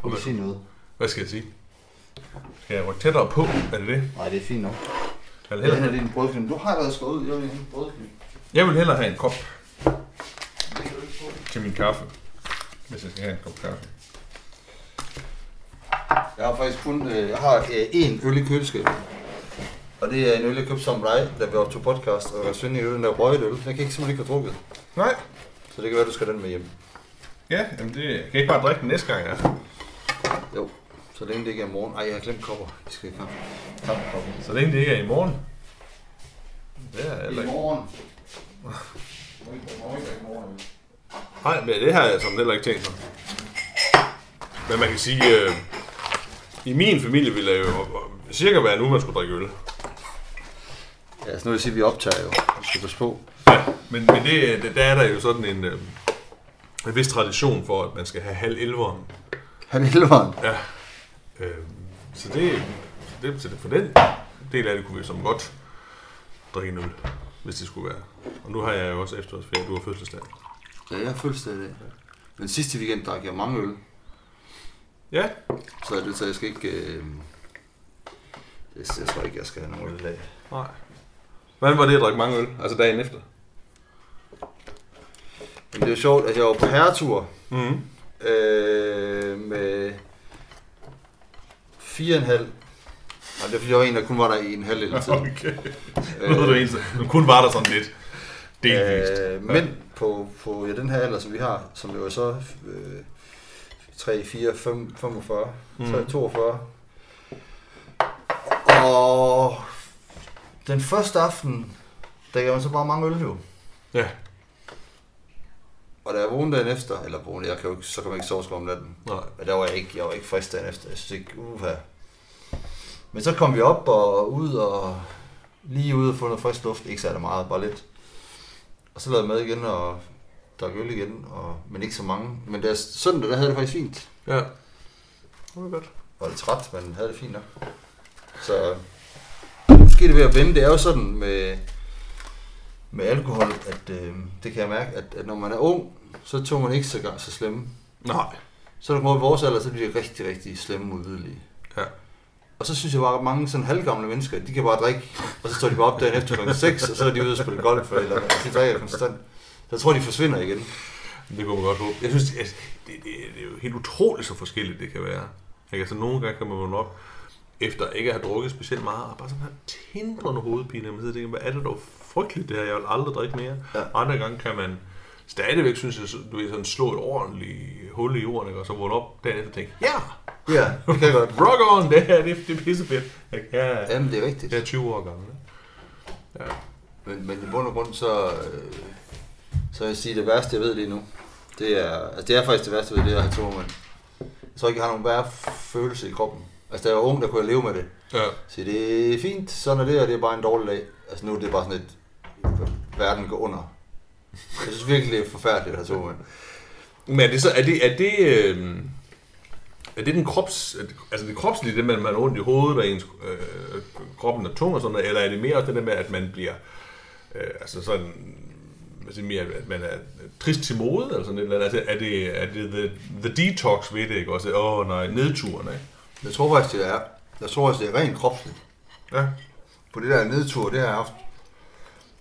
Hvad, vil sige noget. hvad skal jeg sige? Skal jeg rykke tættere på? Er det det? Nej, det er fint nok. Det her hellere, er din brødkniv. Du har allerede skåret ud. Jeg vil have en brødkniv. jeg vil hellere have en kop til min kaffe. Hvis jeg skal have en kop kaffe. Jeg har faktisk kun øh, jeg har øh, én øl i køleskabet. Og det er en øl, jeg købte sammen med dig, da vi optog podcast, og jeg synes, øl, den der røget øl. Den kan jeg ikke simpelthen ikke have drukket. Nej. Så det kan være, du skal have den med hjem. Ja, jamen det jeg kan ikke bare drikke den næste gang, ja. Jo, så længe det ikke er i morgen. Ej, jeg har glemt kopper. Vi skal have kaffe. Kaffekopper. Så længe det ikke er i morgen. Det er heller I ikke. morgen. Nej, men det har jeg som heller ikke tænkt mig. Men man kan sige, øh, i min familie ville jeg jo cirka være nu, man skulle drikke øl. Ja, så nu vil jeg sige, at vi optager jo. Vi skal passe på. Ja, men, men det, det, der er der jo sådan en, øh, en vis tradition for, at man skal have halv elveren. Han er elveren. Ja. Øh, så det, det, så det for den del af det kunne vi som godt drikke en øl, hvis det skulle være. Og nu har jeg jo også efterårsferie, du har fødselsdag. Ja, jeg har fødselsdag i dag. Men sidste weekend drak jeg mange øl. Ja, Så, er det, så jeg skal ikke... Øh, det, jeg tror ikke, jeg skal have nogen øl i dag. nej. Hvordan var det at drikke mange øl? Altså dagen efter? Men det er jo sjovt, at jeg var på herretur Mm. øh, med 4,5. Nej, det er fordi, jeg var en, der kun var der i en halv eller tid. Okay. Ved du eneste. Nu kun var der sådan lidt delvist. Øh, men på, på ja, den her alder, som vi har, som det var så øh, 3, 4, 5, 45, Mm. 3, 42. Og den første aften, der gav man så bare mange øl jo. Ja. Og da jeg vågnede dagen efter, eller vågnede, jeg kan jo ikke, så kan man ikke sove om natten. Nej. Men der var jeg ikke, jeg var ikke frisk dagen efter. Jeg synes ikke, uha. Men så kom vi op og ud og lige ud og få noget frisk luft. Ikke særlig meget, bare lidt. Og så lavede jeg mad igen og drak øl igen, og, men ikke så mange. Men der søndag, der havde det faktisk fint. Ja. Det var godt. Var lidt træt, men havde det fint nok. Så måske det ved at vende. Det er jo sådan med, med alkohol, at øh, det kan jeg mærke, at, at når man er ung, så tog man ikke så, så slemme. Nej. Så er der kommet i vores alder, så bliver de rigtig, rigtig slemme udvidelige. Ja. Og så synes jeg bare, at mange sådan halvgamle mennesker, de kan bare drikke, og så står de bare op dagen efter kl. 6, og så er de ude og spille golf, eller de drikker konstant. Så jeg tror, de forsvinder igen. Det kunne man godt håbe. Jeg synes, det, det, det, det er jo helt utroligt, så forskelligt det kan være. Ikke? Altså, nogle gange kan man vågne op, efter ikke at have drukket specielt meget, og bare sådan her tindrende hovedpine, og man sidder og tænker, hvad er det dog frygteligt det her, jeg vil aldrig drikke mere. Ja. Andre gange kan man stadigvæk, synes jeg, du ved, sådan slå et ordentligt hul i jorden, ikke? og så vågne op dagen efter og tænke, ja, Ja, det kan jeg godt. rock on, det her, det, det er pissefedt. Jeg, er- Jamen, det er rigtigt. jeg er 20 år gammel. Ja. Men, men i bund og grund, så, øh, så vil jeg sige, det værste, jeg ved lige nu, det er, altså det er faktisk det værste ved det, at have tårmand. Jeg tror ikke, jeg har nogen værre følelse i kroppen. Altså, da jeg var ung, der kunne jeg leve med det. Ja. Så det er fint, sådan er det, og det er bare en dårlig dag. Altså nu er det bare sådan et, verden går under. Jeg synes virkelig, det er forfærdeligt at have tårmand. Men er det så, er det, er det, øh, er det den krops, altså det kropslige, det med, at man har ondt i hovedet, og ens øh, kroppen er tung og sådan noget, eller er det mere også det der med, at man bliver, øh, altså sådan, siger, mere, at man er trist til mode, eller sådan et eller andet, altså er det, er det the, the detox ved det, ikke også? Åh oh, nej, nedturen, ikke? Jeg tror faktisk, det er, jeg tror faktisk, det er rent kropsligt. Ja. På det der nedtur, det har jeg haft,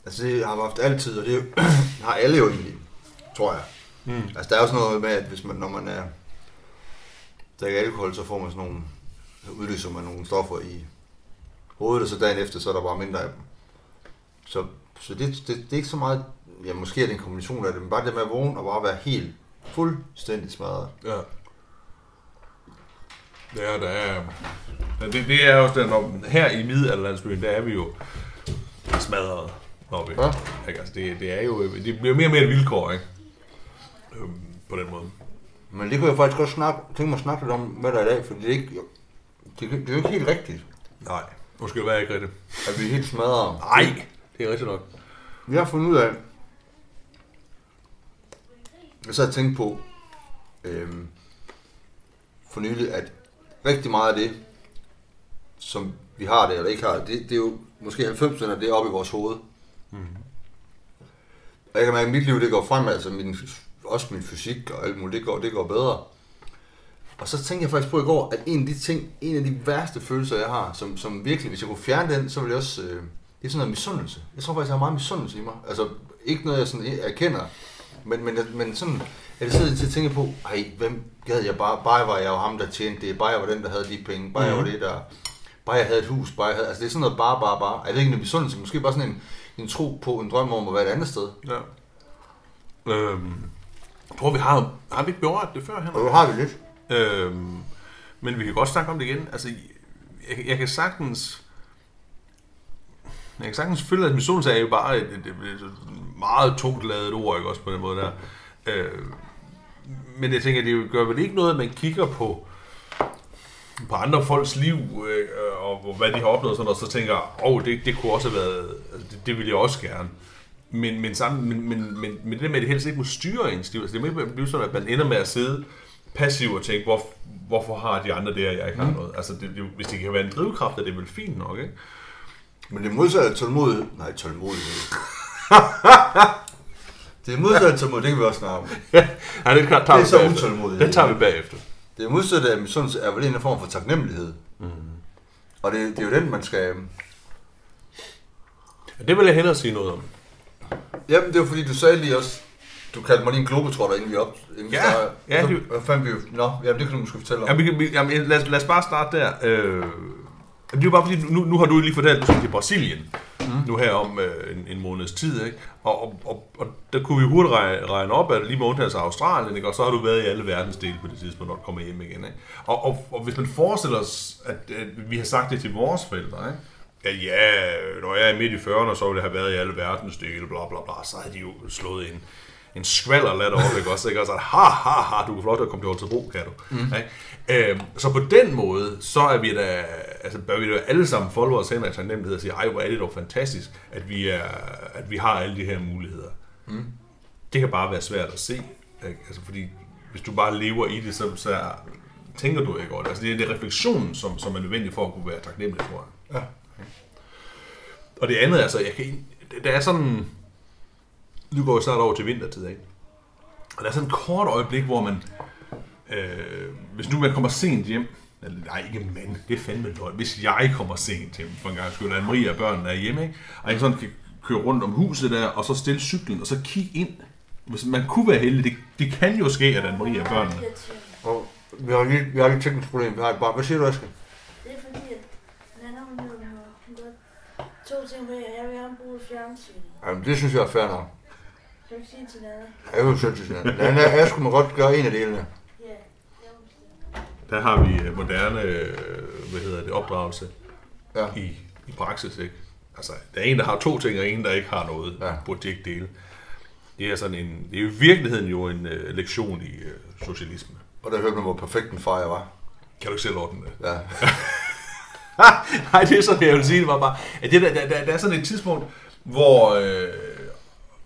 altså det har jeg haft altid, og det jo- har alle jo egentlig, tror jeg. Mm. Altså der er jo sådan noget med, at hvis man, når man er, drikker alkohol, så får man sådan nogle, så udløser man nogle stoffer i hovedet, og så dagen efter, så er der bare mindre af dem. Så, så det, det, det er ikke så meget, ja måske er det en kombination af det, men bare det med at vågne og bare være helt fuldstændig smadret. Ja. Det er, der er, ja, det, det er jo den, når, her i middelalderlandsbyen, der er vi jo smadret oppe. Ja. Ikke? Altså, det, det er jo, det bliver mere og mere et vilkår, ikke? Øhm, på den måde. Men det kunne jeg faktisk godt snakke, tænke mig at snakke lidt om med dig i dag, for det er, ikke, det, det er jo ikke helt rigtigt, Nej, måske være ikke rigtigt. at vi er helt smadret. Nej, det er rigtigt nok. Vi har fundet ud af, jeg så har tænkt på øhm, for nylig, at rigtig meget af det, som vi har det eller ikke har det, det, det er jo måske 90% af det er oppe i vores hoved. Mm. Og jeg kan mærke, at mit liv det går fremad, altså min, også min fysik og alt muligt, det går, det går bedre. Og så tænkte jeg faktisk på i går, at en af de ting, en af de værste følelser, jeg har, som, som virkelig, hvis jeg kunne fjerne den, så ville jeg også, øh, det er sådan noget misundelse. Jeg tror faktisk, jeg har meget misundelse i mig. Altså, ikke noget, jeg sådan erkender, men, men, men sådan, jeg sidder til at tænke på, ej, hvem gad jeg bare, bare var jeg jo ham, der tjente det, bare jeg var den, der havde de penge, bare jeg var det, der, bare jeg havde et hus, bare jeg havde, altså det er sådan noget bare, bare, bare. Jeg ved ikke, en misundelse, måske bare sådan en, en tro på, en drøm om at være et andet sted. Ja. Øhm, jeg tror, vi har, har vi ikke berørt det før, Henrik? Nu har vi lidt. Øhm, men vi kan godt snakke om det igen. Altså, jeg, jeg kan sagtens... Jeg kan sagtens føle, at misundelse er jo bare et, et, et, et meget tungt lavet ord, ikke også på den måde der. Øh, men jeg tænker, det gør vel ikke noget, at man kigger på på andre folks liv, øh, og hvad de har opnået, sådan, og så tænker åh, oh, det, det kunne også have været, altså, det, det ville jeg også gerne. Men, men, sammen, men, men, men, men det der med, at det helst ikke må styre ens liv, altså det må ikke blive sådan, at man ender med at sidde passiv og tænke, hvor, hvorfor har de andre det, og jeg ikke har noget? Altså, det, det, hvis det kan være en drivkraft, er det vel fint nok, ikke? Men det er modsat af tålmodighed. Nej, tålmodighed. det er modsat af tålmodighed, det kan vi også snakke om. ja, det, tager Det er vi så bagefter. Det tager vi bagefter. Det modsatte af misundelse er vel en form for taknemmelighed. Mm. Og det, det er jo den, man skal... Det vil jeg hellere sige noget om. Jamen, det var fordi, du sagde lige også... Du kaldte mig lige en globetrotter, inden vi op... Inden Ja, startede. ja, Så, det- hvad fanden vi jo... Nå, jamen, det kan du måske fortælle om. Ja, vi kan, vi, jamen, lad, os, lad os bare starte der. Øh, det er jo bare fordi, nu, nu har du lige fortalt, at du skal til Brasilien. Mm. Nu her om øh, en, en måneds tid, ikke? Og, og, og, og der kunne vi hurtigt regne, regne op, at lige med undtagelse af Australien, ikke? og så har du været i alle verdensdele på det tidspunkt, når du kommer hjem igen. Ikke? Og, og, og hvis man forestiller os, at, at vi har sagt det til vores forældre, ikke? Ja, ja, når jeg er midt i 40'erne, så ville jeg have været i alle verdensdele, bla bla bla, så havde de jo slået ind en skvalder lat over, ikke også? Ikke? Og så, ha, ha, ha, du er flot at komme til Holstebro, kan du? Mm. Ikke? Øhm, så på den måde, så er vi da, altså bør vi da alle sammen folde vores hænder i taknemmelighed og sige, ej, hvor er det dog fantastisk, at vi, er, at vi har alle de her muligheder. Mm. Det kan bare være svært at se, ikke? Altså, fordi hvis du bare lever i det, så, så er- tænker du ikke over det. Altså, det er det refleksionen, som, som er nødvendig for at kunne være taknemmelig, tror jeg. Ja. Og det andet, altså, jeg kan, der er sådan, nu går vi snart over til vintertid, ikke? Og der er sådan et kort øjeblik, hvor man, øh, hvis nu man kommer sent hjem, eller nej, ikke men, det er fandme løgn. Hvis jeg kommer sent hjem, for en gang skyld, at Maria og børnene er hjemme, ikke? og jeg sådan kan køre rundt om huset der, og så stille cyklen, og så kigge ind. Hvis man kunne være heldig, det, det kan jo ske, at Anne-Marie og børnene... Og vi har lige, vi har lige et teknisk problem. Vi har et barn. Hvad siger du, Aske? Det er fordi, at Nana hun har to ting med, jeg vil gerne bruge fjernsyn. Jamen, det synes jeg er fair nok. Du ikke sige til Nana? Jeg vil selv til sådan. Nej, nej, Aske må godt gøre en af delene. Jeg sige. Der har vi øh, moderne, øh, hvad hedder det, opdragelse Ja. i, i praksis, ikke? Altså, der er en, der har to ting, og en, der ikke har noget. Ja. Burde de ikke dele. Det er sådan en, det er i virkeligheden jo en øh, lektion i øh, socialisme. Og der hørte man, hvor perfekt en jeg var. Kan du ikke selv ordne det? Ja. Nej, det er sådan, jeg vil sige. Det var bare, at det der, der, der, der er sådan et tidspunkt, hvor øh,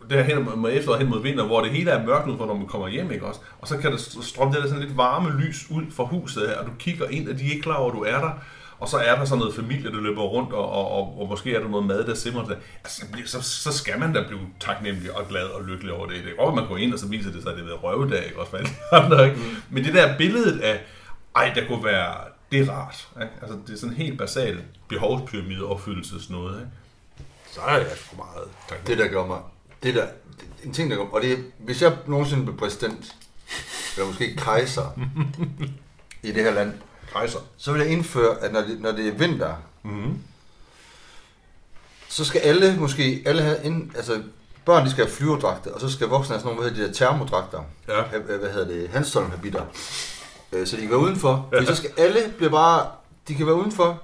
der hen mod efteråret hen mod vinter, hvor det hele er mørkt ud for, når man kommer hjem, ikke også? Og så kan der strømme det der sådan lidt varme lys ud fra huset her, og du kigger ind, og de er ikke klar over, at du er der. Og så er der sådan noget familie, der løber rundt, og, og, og, og måske er der noget mad, der simmer der. Altså, så, så skal man da blive taknemmelig og glad og lykkelig over det. Det er at man går ind, og så viser det sig, at det er været røvedag, ikke også? andre, ikke? Men det der billede af, ej, der kunne være, det er rart. Ikke? Altså, det er sådan en helt basal behovspyramide opfyldelses noget. Ikke? Så er jeg sgu meget taknemmelig. Det, der gør mig... Det der... det- En ting, der gør Og det er, hvis jeg nogensinde blev præsident, eller måske kejser i det her land, Kejser. så vil jeg indføre, at når det, når det er vinter, Mm-hmm. så skal alle måske, alle have ind, altså børn de skal have flyverdragter, og så skal voksne have sådan nogle, hvad hedder de der termodragter, Ja. Ha- hvad hedder det, Hanstholm habitter, Øh, så de kan være udenfor, fordi så skal alle blive bare, de kan være udenfor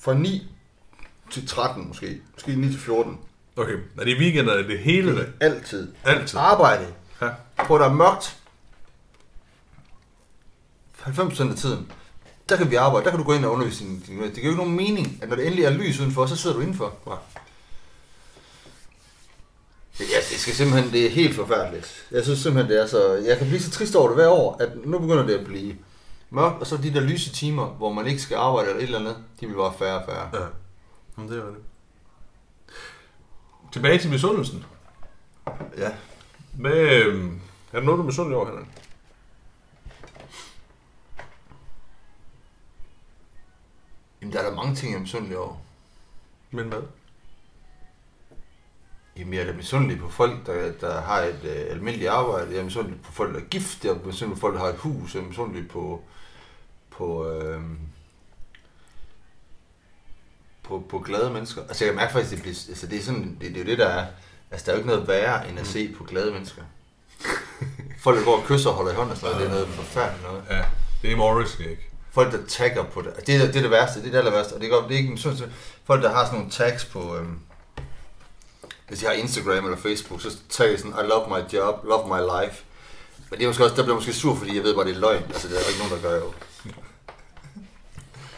fra 9 til 13 måske, måske 9 til 14, Okay, er det i weekenden, er det hele dag? altid. Altid. Arbejde, Ja. hvor der er mørkt, 90% af tiden, der kan vi arbejde, der kan du gå ind og undervise din, din Det giver jo ikke nogen mening, at når det endelig er lys udenfor, så sidder du indenfor. Nej. Det, ja, det skal simpelthen, det er helt forfærdeligt. Jeg synes simpelthen, det er så, jeg kan blive så trist over det hver år, at nu begynder det at blive mørkt, og så de der lyse timer, hvor man ikke skal arbejde eller et eller andet, de bliver bare færre og færre. Ja, Jamen, det var det. Tilbage til misundelsen. Ja. Hvad, øh, er der noget, du er misundelig over, Henrik? Jamen, der er der mange ting, jeg er misundelig over. Men hvad? Jamen, jeg er da misundelig på folk, der, der har et øh, almindeligt arbejde. Jeg er misundelig på folk, der er gift. Jeg er misundelig på folk, der har et hus. Jeg er misundelig på, på øh, på, på glade mennesker. Altså, jeg kan mærke faktisk, det, bliver, altså, det er sådan, det, det er jo det, der er. Altså, der er jo ikke noget værre, end at se på glade mennesker. Folk, der går og kysser og holder i hånden og sådan noget, det er noget forfærdeligt noget. Ja, det er Morris, ikke? Folk, der tagger på det. Det er det, er det værste, det er det aller værste. Og det godt, det er ikke sådan, så folk, der har sådan nogle tags på, øhm, hvis de har Instagram eller Facebook, så tagger de sådan, I love my job, love my life. Men det er måske også, der bliver måske sur, fordi jeg ved bare, det er løgn. Altså, det er der ikke nogen, der gør jo.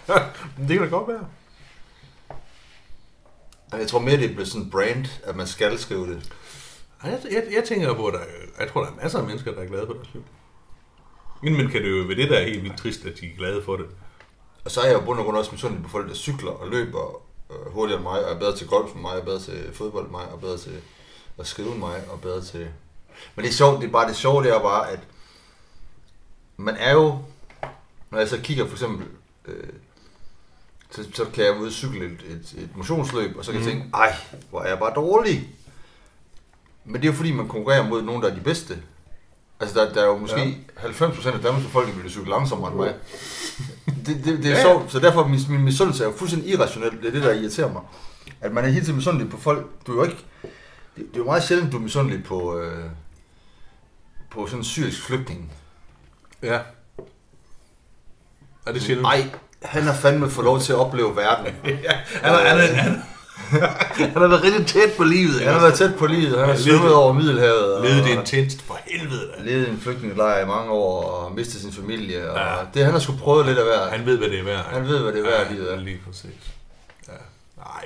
det kan da godt være. Men jeg tror mere, det er blevet sådan brand, at man skal skrive det. Jeg, jeg, jeg tænker på, at der, er- jeg tror, der er masser af mennesker, der er glade for deres liv. Men, men kan det jo være det, der er helt vildt trist, at de er glade for det. Og så er jeg jo bund og grund også misundelig på folk, der cykler og løber øh, hurtigere end mig, og er bedre til golf end mig, og er bedre til fodbold end mig, og er bedre til at skrive end mig, og bedre til... Men det er sjovt, det er bare det sjove, det er bare, at man er jo... Når jeg så kigger for eksempel... Øh, så, så kan jeg ud og cykle et, et, et motionsløb, og så kan mm. jeg tænke, ej, hvor er jeg bare dårlig. Men det er jo fordi, man konkurrerer mod nogen, der er de bedste. Altså, der, der er jo måske ja. 90% af Danmarks befolkning, vil cykle langsommere end mig. Det, det, det er Ja, sjovt, så derfor er min, min misundelse er jo fuldstændig irrationel. Det er det, der irriterer mig. At man er hele tiden misundelig på folk. Du er jo ikke... Det, det er jo meget sjældent, du er misundelig på, øh, på sådan en syrisk flygtning. Ja. Er det sjældent? Nej, han har fandme fået lov til at opleve verden. Han har, han, har, han, han har været rigtig tæt på livet. Han har været tæt på livet, han har Ja, svømmet over Middelhavet. Levet det intenst for helvede. Da. levet i en flygtningelejr i mange år og mistet sin familie. Og Ja. ja. Det han har sgu prøvet lidt af hver. Han ved, hvad det er værd. Han ved, hvad det er værd, livet er. Lige præcis. Ja. Nej.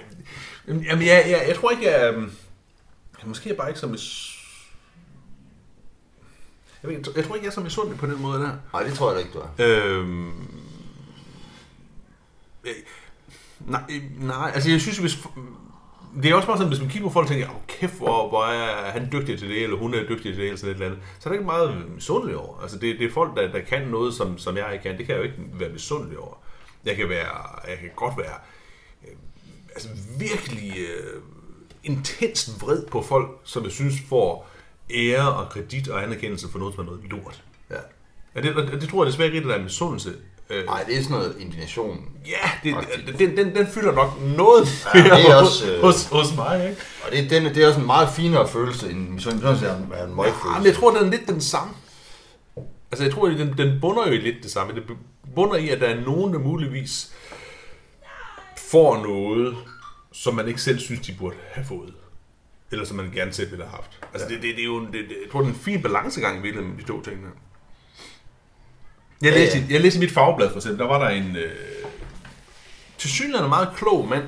Jamen, jeg, jeg, jeg tror ikke, jeg... øhm, Jeg måske er bare ikke så mis... Jeg, ved, jeg tror ikke, jeg er så misundelig på den måde der. Nej, det tror jeg da ikke, du er. Øhm, øh, Øh, nej, nej, altså jeg synes, hvis... Det er også bare sådan, hvis man kigger på folk og tænker, oh, kæft, hvor, hvor er han dygtig til det, eller hun er dygtig til det, eller sådan et eller andet, så er der ikke meget misundelig over. Altså det, det er folk, der, der kan noget, som, som jeg ikke kan. Det kan jeg jo ikke være misundelig over. Jeg kan, være, jeg kan godt være øh, altså virkelig øh, intenst vred på folk, som jeg synes får ære og kredit og anerkendelse for noget, som er noget lort. Ja. Og det, og det tror jeg desværre ikke, at der er misundelse. Øh, Nej, det er sådan noget indignation. Ja, det, den, den, den fylder nok noget Ja, det er også, øh, hos, hos mig, ikke? Og det, den, det er også en meget finere følelse end misundelse er en, er en Ja, møgfølelse. men jeg tror, den er lidt den samme. Altså, jeg tror, den, den bunder jo lidt det samme. Det bunder i, at der er nogen, der muligvis får noget, som man ikke selv synes, de burde have fået. Eller som man gerne selv ville have haft. Altså, det, det, det er jo en, det, det, jeg tror, det er en fin balancegang i virkeligheden de to ting der. Jeg læste, jeg læste i mit fagblad for eksempel, der var der en øh, til synligheden meget klog mand.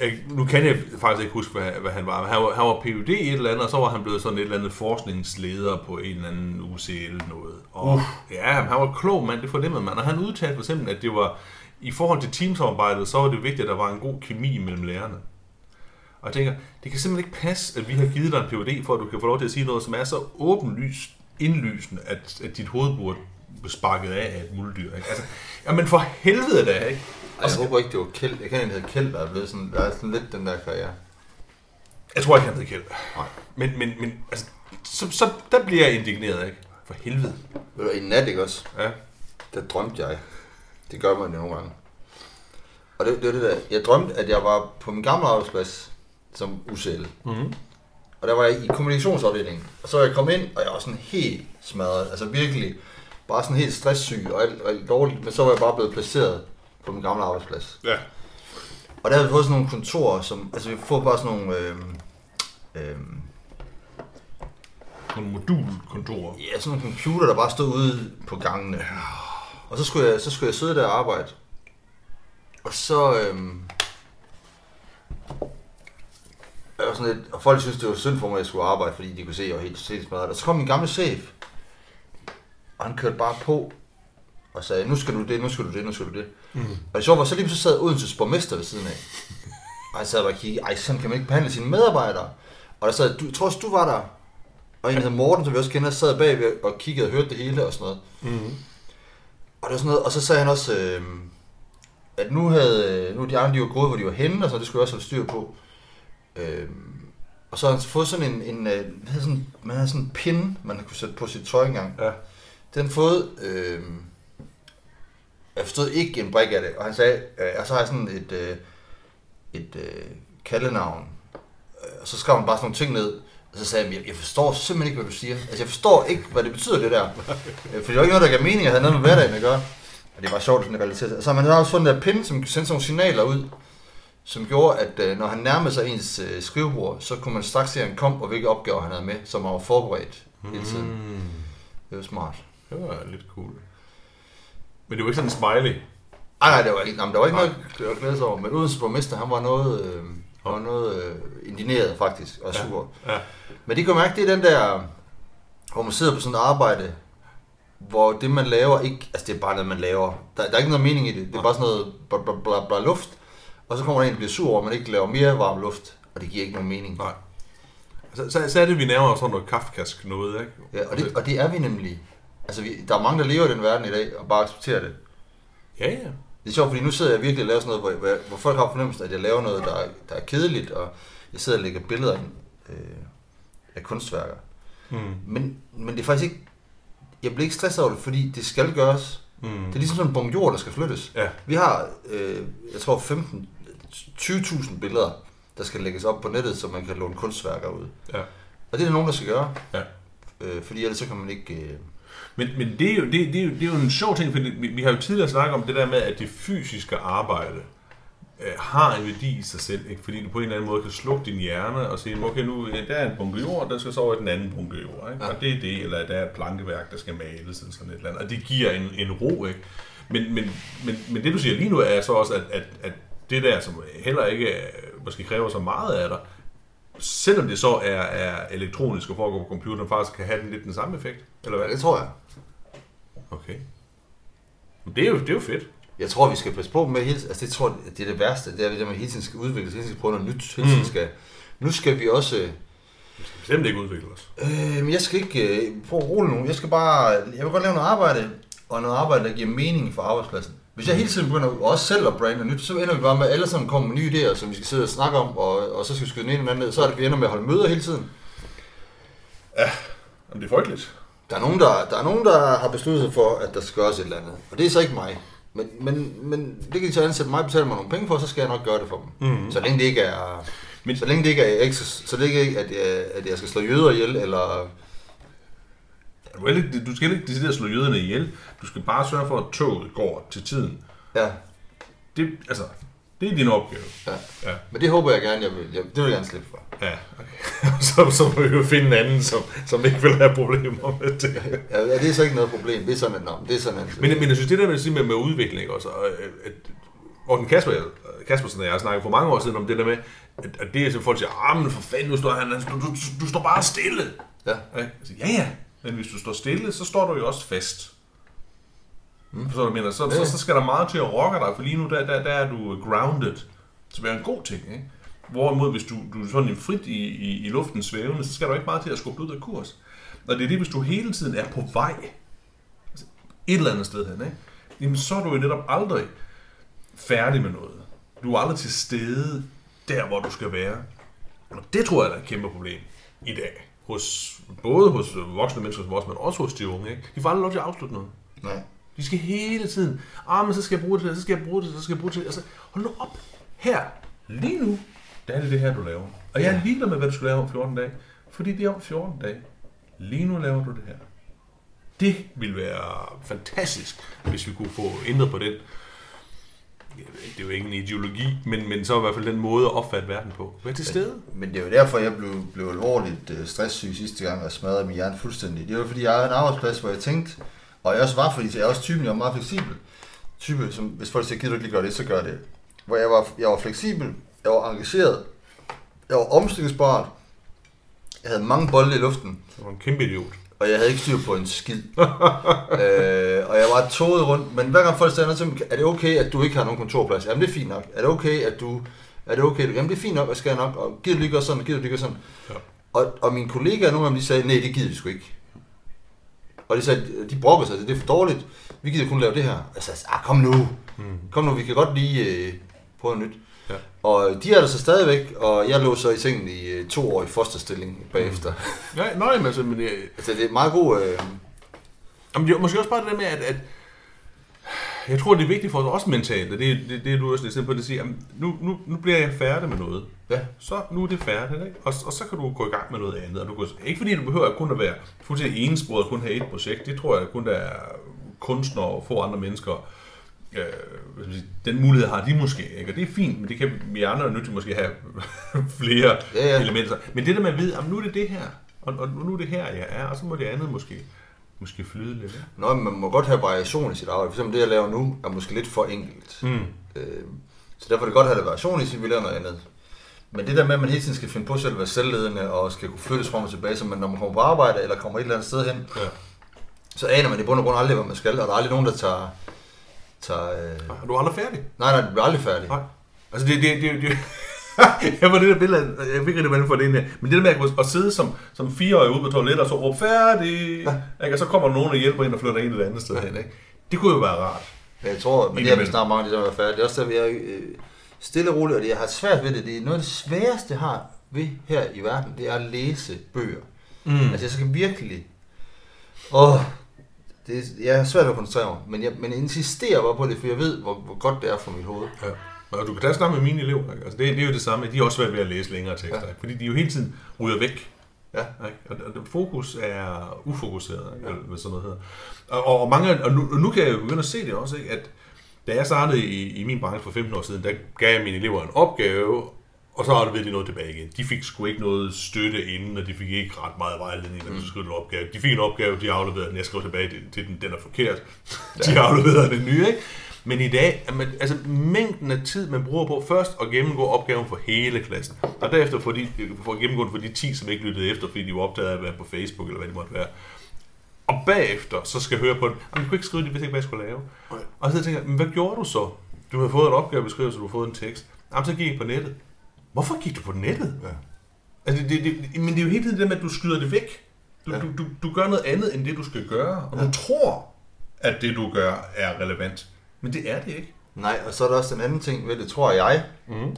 Jeg, nu kan jeg faktisk ikke huske, hvad, hvad han var. Han var, han var PhD i et eller andet, og så var han blevet sådan et eller andet forskningsleder på en eller anden UCL noget. Og, uh. Ja, han var klog mand, det fornemmede man. Og han udtalte for eksempel, at det var i forhold til teamsamarbejdet, så var det vigtigt, at der var en god kemi mellem lærerne. Og jeg tænker, det kan simpelthen ikke passe, at vi har givet dig en PhD, for at du kan få lov til at sige noget, som er så åbenlyst indlysende, at, at dit hoved burde sparket af af et muldyr. Ikke? Altså, jamen for helvede da, ikke? Ej, jeg håber ikke, det var Kjeld. Jeg kan der hedder Kjeld, der er blevet sådan, der er sådan lidt den der karriere. Jeg tror ikke, han hedder Kjeld. Nej. Men, men, men altså, så, så der bliver jeg indigneret, ikke? For helvede. Ved du, i nat, ikke også? Ja. Der drømte jeg. Det gør man jo nogle gange. Og det, det det der. Jeg drømte, at jeg var på min gamle arbejdsplads som UCL. Mm-hmm. Og der var jeg i kommunikationsafdelingen. Og så var jeg kommet ind, og jeg var sådan helt smadret. Altså virkelig, bare sådan helt stresssyg og alt, alt dårligt. Men så var jeg bare blevet placeret på min gamle arbejdsplads. Ja. Og der havde vi fået sådan nogle kontorer, som, altså vi får bare sådan nogle, øhm, øhm, Nogle modulkontorer. ja, sådan nogle computer, der bare stod ude på gangene. Og så skulle jeg, så skulle jeg sidde der og arbejde. Og så, øhm, jeg var sådan lidt, og folk synes, det var synd for mig, at jeg skulle arbejde, fordi de kunne se, at jeg var helt, helt smadret. Og så kom min gamle chef, og han kørte bare på, og sagde, nu skal du det, nu skal du det, nu skal du det. Mm. Og det sjove var, så lige så sad Odenses borgmester ved siden af. Og jeg sad bare og kiggede, ej, sådan kan man ikke behandle sine medarbejdere. Og der sad, du, jeg tror også, du var der, og en der hed Morten, som vi også kender, sad bagved og kiggede og hørte det hele og sådan noget. Mm-hmm. Og, det var sådan noget, og så sagde han også, øh, at nu havde nu de andre, de var gået, hvor de var henne, og så det skulle jeg også have styr på. Øhm, og så har han fået sådan en, en øh, hvad hedder sådan, man havde sådan en pin, man kunne sætte på sit tøj engang. Ja. Den fået, øh, jeg forstod ikke en brik af det, og han sagde, øh, og så har jeg sådan et, øh, et øh, kaldenavn, øh, og så skrev han bare sådan nogle ting ned, og så sagde jeg, jeg forstår simpelthen ikke, hvad du siger. Altså, jeg forstår ikke, hvad det betyder, det der. Øh, For det var ikke noget, der gav mening, at have noget med hverdagen at gøre. Og det var sjovt, sådan relateret. Og så har man også fundet der pin, som sendte sådan nogle signaler ud, som gjorde, at øh, når han nærmede sig ens øh, skrivebord, så kunne man straks se, at han kom, og hvilke opgaver han havde med, som han var forberedt hele tiden. Mm. Det var smart. Det var lidt cool. Men det var ikke sådan en smiley. Ej, nej, der var ikke, nej, men der var ikke noget at glæde sig over. Men Odense borgmester, han var noget, øh, han var noget øh, indineret faktisk, og sur. Ja. Men det kan man mærke, det er den der, hvor man sidder på sådan et arbejde, hvor det man laver ikke, altså det er bare noget man laver. Der, der er ikke noget mening i det. Det er bare sådan noget bla, bla, bla, bla luft. Og så kommer der en, der bliver sur over, at man ikke laver mere varm luft. Og det giver ikke nogen mening. Nej. Så, så, så er det, vi nærmer os sådan noget kafkask noget, ikke? Ja, og, det, og det er vi nemlig. Altså, vi, der er mange, der lever i den verden i dag, og bare accepterer det. Ja, ja. Det er sjovt, fordi nu sidder jeg virkelig og laver sådan noget, hvor, hvor, folk har fornemmelsen, at jeg laver noget, der er, der er kedeligt, og jeg sidder og lægger billeder ind, øh, af kunstværker. Mm. Men, men det er faktisk ikke... Jeg bliver ikke stresset over det, fordi det skal gøres. Mm. Det er ligesom sådan en bunke jord, der skal flyttes. Ja. Vi har, øh, jeg tror, 15, 20.000 billeder, der skal lægges op på nettet, så man kan låne kunstværker ud. Ja. Og det er der nogen, der skal gøre. Ja. Øh, fordi ellers så kan man ikke... Øh, Men, men det, er jo, det, det, er jo, det er jo en sjov ting, for vi, vi har jo tidligere snakket om det der med, at det fysiske arbejde øh, har en værdi i sig selv, ikke? fordi du på en eller anden måde kan slukke din hjerne og sige, okay, nu ja, der er en bunke jord, der skal så over i den anden bunke jord, ikke? Ja. og det er det, eller der er et plankeværk, der skal males, eller sådan et eller andet, og det giver en, en ro, ikke? Men, men, men, men det du siger lige nu er så også, at, at, at det der, som heller ikke øh, måske kræver så meget af dig, selvom det så er, er elektronisk og foregår på computeren, faktisk kan have den lidt den samme effekt, eller hvad? det tror jeg. Okay. Men det er jo, det er jo fedt. Jeg tror, vi skal passe på med hele Altså, det tror jeg, det er det værste. Det er, at man hele tiden skal udvikle sig, hele tiden skal prøve noget nyt. Hele tiden Mm. skal, nu skal vi også... Øh, Vi skal bestemt ikke udvikle os. Øh, men jeg skal ikke øh, prøve at rulle nu. Jeg skal bare, jeg vil godt lave noget arbejde, og noget arbejde, der giver mening for arbejdspladsen. Hvis jeg hele tiden begynder også selv at brande nyt, så ender vi bare med, at alle sammen kommer med nye idéer, som vi skal sidde og snakke om, og, og så skal vi skyde den ene eller anden ned. Så er det, vi ender med at holde møder hele tiden. Jamen, det er frygteligt. Der er, nogen, der, der er nogen, der har besluttet sig for, at der skal gøres et eller andet. Og det er så ikke mig. Men, men, men det kan de så ansætte mig og betale mig nogle penge for, så skal jeg nok gøre det for dem. Mhm. Så længe det ikke er... Men- Men, så længe det ikke er, så, længe ikke, at, jeg, at jeg skal slå jøder ihjel, eller Du, er ikke, du skal ikke decideret slå jøderne ihjel. Du skal bare sørge for, at toget går til tiden. ja, Det, altså, det er din opgave. ja. Ja, Men det håber jeg gerne, jeg vil, jeg, det vil jeg gerne slippe for. ja okay. så, så må vi jo finde en anden, som, som ikke vil have problemer med det. Ja, ja, det er så ikke noget problem. Det er sådan, at, nå, det er sådan, at, Men, men jeg synes, det der med, med, med udvikling også, og, øh, at Morten Kasper, Kaspersen og jeg har snakket for mange år siden om det der med, at, at det er så folk siger, ah, men for fanden, nu står han, du, du, du står bare stille. ja? Jeg siger, ja, ja, men hvis du står stille, så står du jo også fast. Mm. Forstår du, mener? Så, Ja. så, så skal der meget til at rokke dig, for lige nu der, der, der er du grounded, som er en god ting. Ikke? Hvorimod, hvis du, du er sådan frit i, i, i luften svævende, så skal der ikke meget til at skubbe ud af kurs. Og det er det, hvis du hele tiden er på vej altså et eller andet sted hen, ikke? jamen så er du jo netop aldrig færdig med noget. Du er aldrig til stede der, hvor du skal være. Og det tror jeg, der er et kæmpe problem i dag. Hos, både hos voksne mennesker som os, men også hos de unge. Ikke? De får aldrig lov til at afslutte noget. nej. De skal hele tiden, ah, men så skal jeg bruge det så skal jeg bruge det så skal jeg bruge det. Altså, hold nu op. Her, lige nu, der er det det her, du laver. Og jeg er ligeglad med, hvad du skal lave om 14 dage. Fordi det er om 14 dage. Lige nu laver du det her. Det ville være fantastisk, hvis vi kunne få ændret på den. Det er jo ikke en ideologi, men, men så i hvert fald den måde at opfatte verden på. Vær til stede. Men det er jo derfor, jeg blev, blev alvorligt øh, stresssyg sidste gang og smadrede min hjerne fuldstændig. Det var fordi, jeg havde en arbejdsplads, hvor jeg tænkte, og jeg også var, fordi jeg er også typen, jeg er meget fleksibel. Type, som hvis folk siger, gider du ikke lige gøre det, så gør det. Hvor jeg var, jeg var fleksibel, jeg var engageret, jeg var omstillingsbart, jeg havde mange bolde i luften, Det var en kæmpe idiot. Og jeg havde ikke styr på en skid. øh, og jeg var toget rundt, men hver gang folk sagde noget er det okay, at du ikke har nogen kontorplads? Jamen det er fint nok. Er det okay, at du... Er det okay? Jamen det er fint nok, og skal jeg nok, og gider du lige gøre sådan, gider du lige gøre sådan. Ja. Og, og mine kollegaer, nogle af dem, de sagde, nej, det gider vi sgu ikke. Og de sagde, de brokkede sig, det er for dårligt, vi gider kun lave det her. Og jeg sagde, ah, kom nu. Mm. Kom nu, vi kan godt lige øh, prøve nyt. Ja. Og de er der så stadigvæk, og jeg lå så i sengen i øh, to år i fosterstilling bagefter. Mm. Ja, nej, men altså, men det, altså, det er meget god... Øh, Jamen, det er måske også bare det der med, at, at jeg tror, det er vigtigt for os også mentalt, og det, det, det er du også lidt på at sige, jamen, nu, nu, nu bliver jeg færdig med noget. ja. Så nu er det færdigt, ikke? Og, og så kan du gå i gang med noget andet. Og du kan, ikke fordi du behøver kun at være fuldstændig ensporet og kun have et projekt. Det tror jeg kun, der er kunstnere og få andre mennesker. Øh, den mulighed har de måske, ikke? Og det er fint, men det kan vi andre er nødt til måske have flere Ja, ja. elementer. Men det der med at vide, nu er det det her, og, og nu er det her, jeg er, og så må det andet måske, måske flyde lidt. ikke? Nå, men man må godt have variation i sit arbejde. For eksempel det, jeg laver nu, er måske lidt for enkelt. Mm. Øh, så derfor er det godt at have variation i sit, vi laver noget andet. Men det der med, at man hele tiden skal finde på selv at være selvledende, og skal kunne flyttes frem og tilbage, så man, når man kommer på arbejde, eller kommer et eller andet sted hen, Ja. så aner man i bund og grund aldrig, hvad man skal, og der er aldrig nogen, der tager... tager øh... Og du er aldrig færdig. Nej, nej, det bliver aldrig færdig. Nej. Altså det, det, det, det jeg var det der billede, jeg fik ikke rigtig, hvordan det her. Men det der med at, at sidde som, som fireårig ude på toilettet og så råbe færdig, ja. ikke? og så kommer nogen og hjælper ind og flytter en eller andet sted hen. Ikke? Det kunne jo være rart. Men jeg tror, men det er Indimellem. vist snart mange, der er færdige. Det er også der, vi er øh, stille og roligt, og det, jeg har svært ved det. Det er noget af det sværeste, jeg har ved her i verden, det er at læse bøger. Mm. Altså, jeg skal virkelig... Åh, det, er- jeg har svært at koncentrere mig, men jeg, men jeg insisterer bare på det, for jeg ved, hvor, hvor godt det er for mit hoved. Ja. Og du kan tage snakke med mine elever. Ikke? Altså det, det, er jo det samme. De er også svært ved at læse længere tekster. Ja. Ja. Ikke? Fordi de jo hele tiden ryger væk. Ja. Ikke? Og, og fokus er ufokuseret, ikke? eller hvad sådan noget hedder. Og, og, og, mange, og nu, og nu kan jeg jo begynde at se det også, ikke? at da jeg startede i, i min branche for 15 år siden, der gav jeg mine elever en opgave, og så afleverede de noget tilbage igen. De fik sgu ikke noget støtte inden, og de fik ikke ret meget vejledning, når de skulle en opgave. De fik en opgave, de afleverede den, jeg skrev tilbage til, til den, den er forkert. De afleverede den nye, ikke? Men i dag, man, altså mængden af tid, man bruger på først at gennemgå opgaven for hele klassen, og derefter for, de, for at gennemgå den for de 10, som ikke lyttede efter, fordi de var optaget af at være på Facebook, eller hvad det måtte være. Og bagefter, så skal jeg høre på den. Jamen, du kunne ikke skrive det, hvis ikke, hvad jeg skulle lave. Nej. Og så tænker jeg, "Men hvad gjorde du så? Du har fået en opgavebeskrivelse, du har fået en tekst. Jamen, så gik jeg på nettet. Hvorfor gik du på nettet? Ja. Altså, det, det, men det er jo hele tiden det med, at du skyder det væk. Du, Ja. du, du, du gør noget andet, end det, du skal gøre. Og ja. du tror, at det, du gør, er relevant. Men det er det ikke. Nej, og så er der også den anden ting ved det, tror jeg, Mm.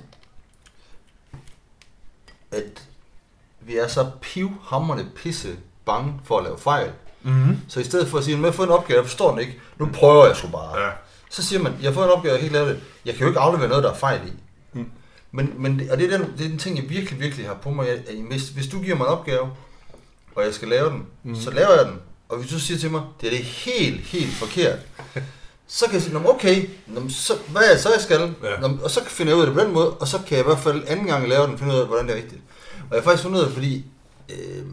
at vi er så pivhammerne pisse bange for at lave fejl. Mm-hmm. Så i stedet for at sige, at jeg har fået en opgave, jeg forstår den ikke, nu prøver jeg sgu bare. Ja. Så siger man, jeg har fået en opgave, jeg kan ikke lave det. Jeg kan jo ikke aflevere noget, der er fejl i. Men, men og det er, den, det er den ting, jeg virkelig, virkelig har på mig. at Hvis, hvis du giver mig en opgave, og jeg skal lave den, mm. så laver jeg den. Og hvis du siger til mig, det er det helt, helt forkert, så kan jeg sige, "Nå, men okay, så, hvad er det så, jeg skal? Ja. Og så finder jeg ud af det på den måde, og så kan jeg i hvert fald anden gang jeg laver den, finde ud af, hvordan det er rigtigt. Og jeg har faktisk fundet ud af, fordi øh,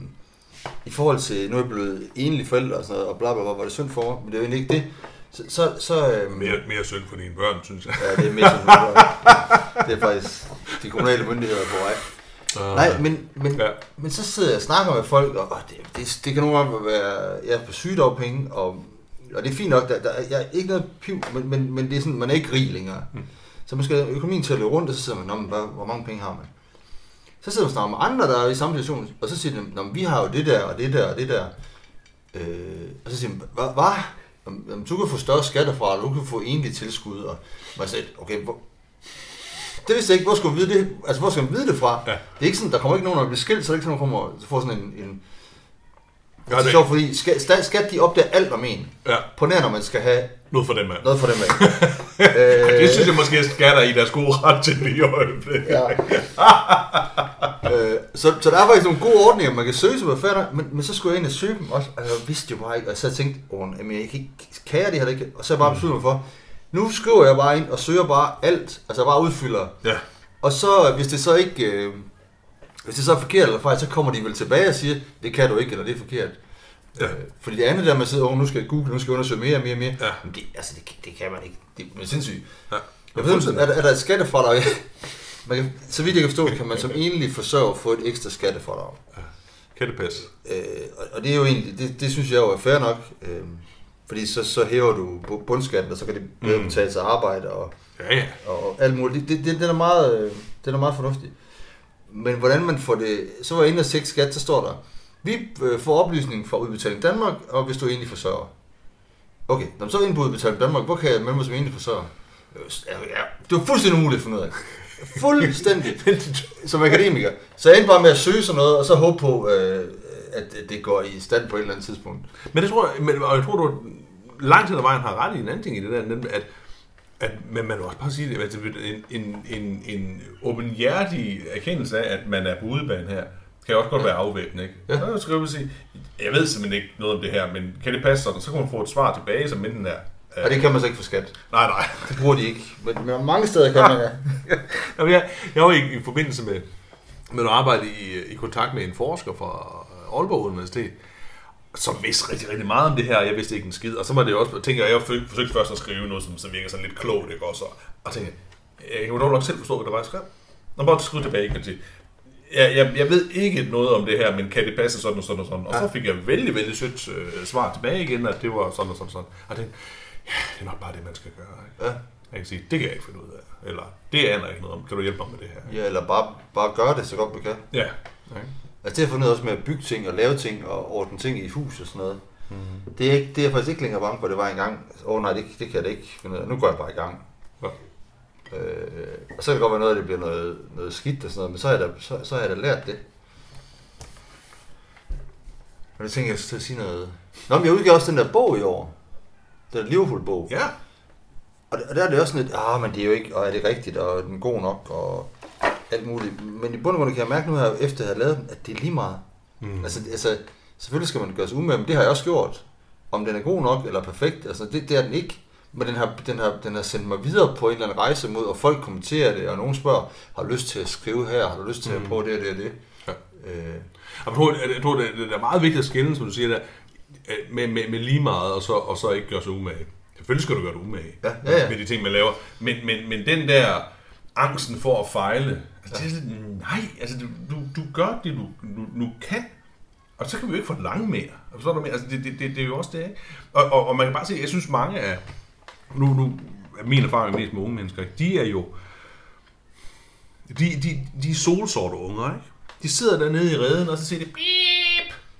i forhold til, nu er jeg blevet enlig forældre og sådan noget, og bla bla bla, var det synd for mig, men det er jo egentlig ikke det. Så, så, så øh, Mere, mere synd for dine børn, synes jeg. ja, det er mere synd for mig. Det er faktisk de kommunale myndigheder på vej. Nej, men, men, Ja. men så sidder jeg og snakker med folk, og, og det, det, det kan nogle gange være, jeg er på sygedagpenge, og, og det er fint nok, der, der, jeg er ikke noget piv, men, men, men det er sådan, man er ikke rig længere. Mm. Så man skal økonomien til at løbe rundt, og så sidder man, "Nå, men hvad, hvor mange penge har man? Så sidder man og snakker med andre, der er i samme situation, og så siger de, "Nå, men vi har jo det der, og det der, og det der. Øh, og så siger man, hvad? Jamen, du kan få større skatter fra, og du kan få enlige tilskud. Og man siger, okay, hvor, det vidste jeg ikke. Hvor skulle man vide det? Altså, hvor skal man vide det fra? Ja. Det er ikke sådan, der kommer ikke nogen, der bliver skilt, så er det ikke sådan, der kommer, så får sådan en... en Ja, det er det- sjovt, fordi skat, stat- skat de opdager alt om en. Ja, På nær, når man skal have noget for dem, mand. noget for dem af. Øh, det synes jeg måske skatter i deres gode ret til lige i øjeblikket. Ja. så, så der er faktisk nogle gode ordninger, man kan søge sig på fatter, men, men så skulle jeg ind og søge dem også, og jeg vidste jo bare ikke, og så tænkte "Åh, jamen, jeg kan, ikke, kan jeg det her ikke? Og så bare besluttet mig for, nu skriver jeg bare ind og søger bare alt, altså bare udfylder. Ja. Og så, hvis det så ikke, øh, hvis det så er forkert eller fejl, så kommer de vel tilbage og siger, det kan du ikke, eller det er forkert. Ja. Øh, fordi det andet der, man sidder, oh, nu skal jeg google, nu skal jeg undersøge mere og mere og mere. Ja. Men det, altså, det, kan- det kan man ikke. Det er sindssygt. Ja. Jeg ved, er, der- er der et skattefradrag? man kan, så vidt jeg kan forstå, kan man som enlig forsørger få et ekstra skattefradrag. Kan det passe? Øh, og, og det er jo egentlig, det, det synes jeg jo er fair nok. Øh, fordi så, så hæver du bu- bundskatten, og så kan det bedre Mm. betale sig arbejde og, Ja, ja. og, og alt muligt. Det, det, det, er meget, øh, den er meget fornuftig. Men hvordan man får det... Så var jeg inde og tjekke skat, så står der, vi øh, får oplysning fra Udbetaling Danmark, og hvis du er egentlig forsørger. Okay, nå, så er inde på Udbetaling Danmark. Hvor kan jeg melde mig som egentlig forsørger? Ja, ja, det var fuldstændig umuligt at finde ud af. Fuldstændig. Som akademiker. Så jeg endte bare med at søge sådan noget, og så håbe på, øh, at det går i stand på et eller andet tidspunkt. Men det tror jeg, men, og jeg tror, du langt hen ad vejen har ret i en anden ting i det der, nemlig at, at men man må også bare sige, at en, en, en, en åbenhjertig erkendelse af, at man er på udebane her, kan også godt være afvæbnende, ikke? Ja. Ja. Så skal jeg sige, jeg ved simpelthen ikke noget om det her, men kan det passe sådan, så kan man få et svar tilbage, som enten er... øh, Og det kan man så ikke få skat. Nej, nej. Det bruger de ikke. Men, men mange steder kan man, ja. Jamen, jeg, jeg var i, i forbindelse med, med noget arbejde i, i kontakt med en forsker fra Aalborg Universitet, som vidste rigtig, rigtig meget om det her, og jeg vidste ikke en skid. Og så var det jo også, tænker jeg, jeg forsøgte, først at skrive noget, som, som virker sådan lidt klogt, ikke også? Og tænkte, jeg kan jo nok selv forstå, hvad der var, jeg skrev. Nå, bare skrive tilbage igen til. Jeg, jeg, jeg ved ikke noget om det her, men kan det passe sådan og sådan og sådan? Og så fik jeg vældig, vældig sødt øh, svar tilbage igen, at det var sådan og sådan og sådan. Og tænkte, det er nok bare det, man skal gøre. Ikke? ja. Jeg kan sige, det kan jeg ikke finde ud af. Eller, det aner jeg ikke noget om. Kan du hjælpe mig med det her? Ja, eller bare, bare gøre det så godt du kan. Ja. Altså det har jeg fundet også med at bygge ting og lave ting og ordne ting i hus og sådan noget. Mm. Det, er ikke, det er jeg faktisk ikke længere bange for, det var engang. Åh oh, nej, det, det kan jeg da ikke finde ud af. Nu går jeg bare i gang. Ja. Øh, og så kan det godt være noget, at det bliver noget, noget skidt og sådan noget, men så har jeg da, så, så har jeg da lært det. Og det tænker jeg til at sige noget. Nå, men jeg udgav også den der bog i år. Den Liverpool-bog. Ja. Og, og der er det også sådan lidt, ah, men det er jo ikke, og er det rigtigt, og er den god nok, og alt muligt. Men i bund og grund kan jeg mærke nu her, efter jeg har lavet den, at det er lige meget. Mm. Altså, altså, selvfølgelig skal man gøre sig umage, men det har jeg også gjort. Om den er god nok eller perfekt, altså det, det er den ikke. Men den har, den, har, den har sendt mig videre på en eller anden rejse mod, og folk kommenterer det, og nogen spørger, har du lyst til at skrive her, har du lyst til at Mm. prøve det og det og det? Ja. Øh, Jeg tror, jeg, tror det, det er meget vigtigt at skille, som du siger der, med, med, med lige meget, og så, og så ikke gøre sig umage. Selvfølgelig skal du gøre dig umage Ja, ja, ja. med de ting, man laver. Men, men, men den der angsten for at fejle, altså, det er sådan, nej, altså du, du, du gør det, du, du, du kan. Og så kan vi jo ikke forlange mere. Forstår du mere? Altså, det, det, det, det, er jo også det, ikke? Og, og, og man kan bare se, jeg synes mange af, nu, nu er min erfaring mest med unge mennesker, de er jo, de, de, de er solsorte unger, ikke? De sidder dernede i redden, og så siger de,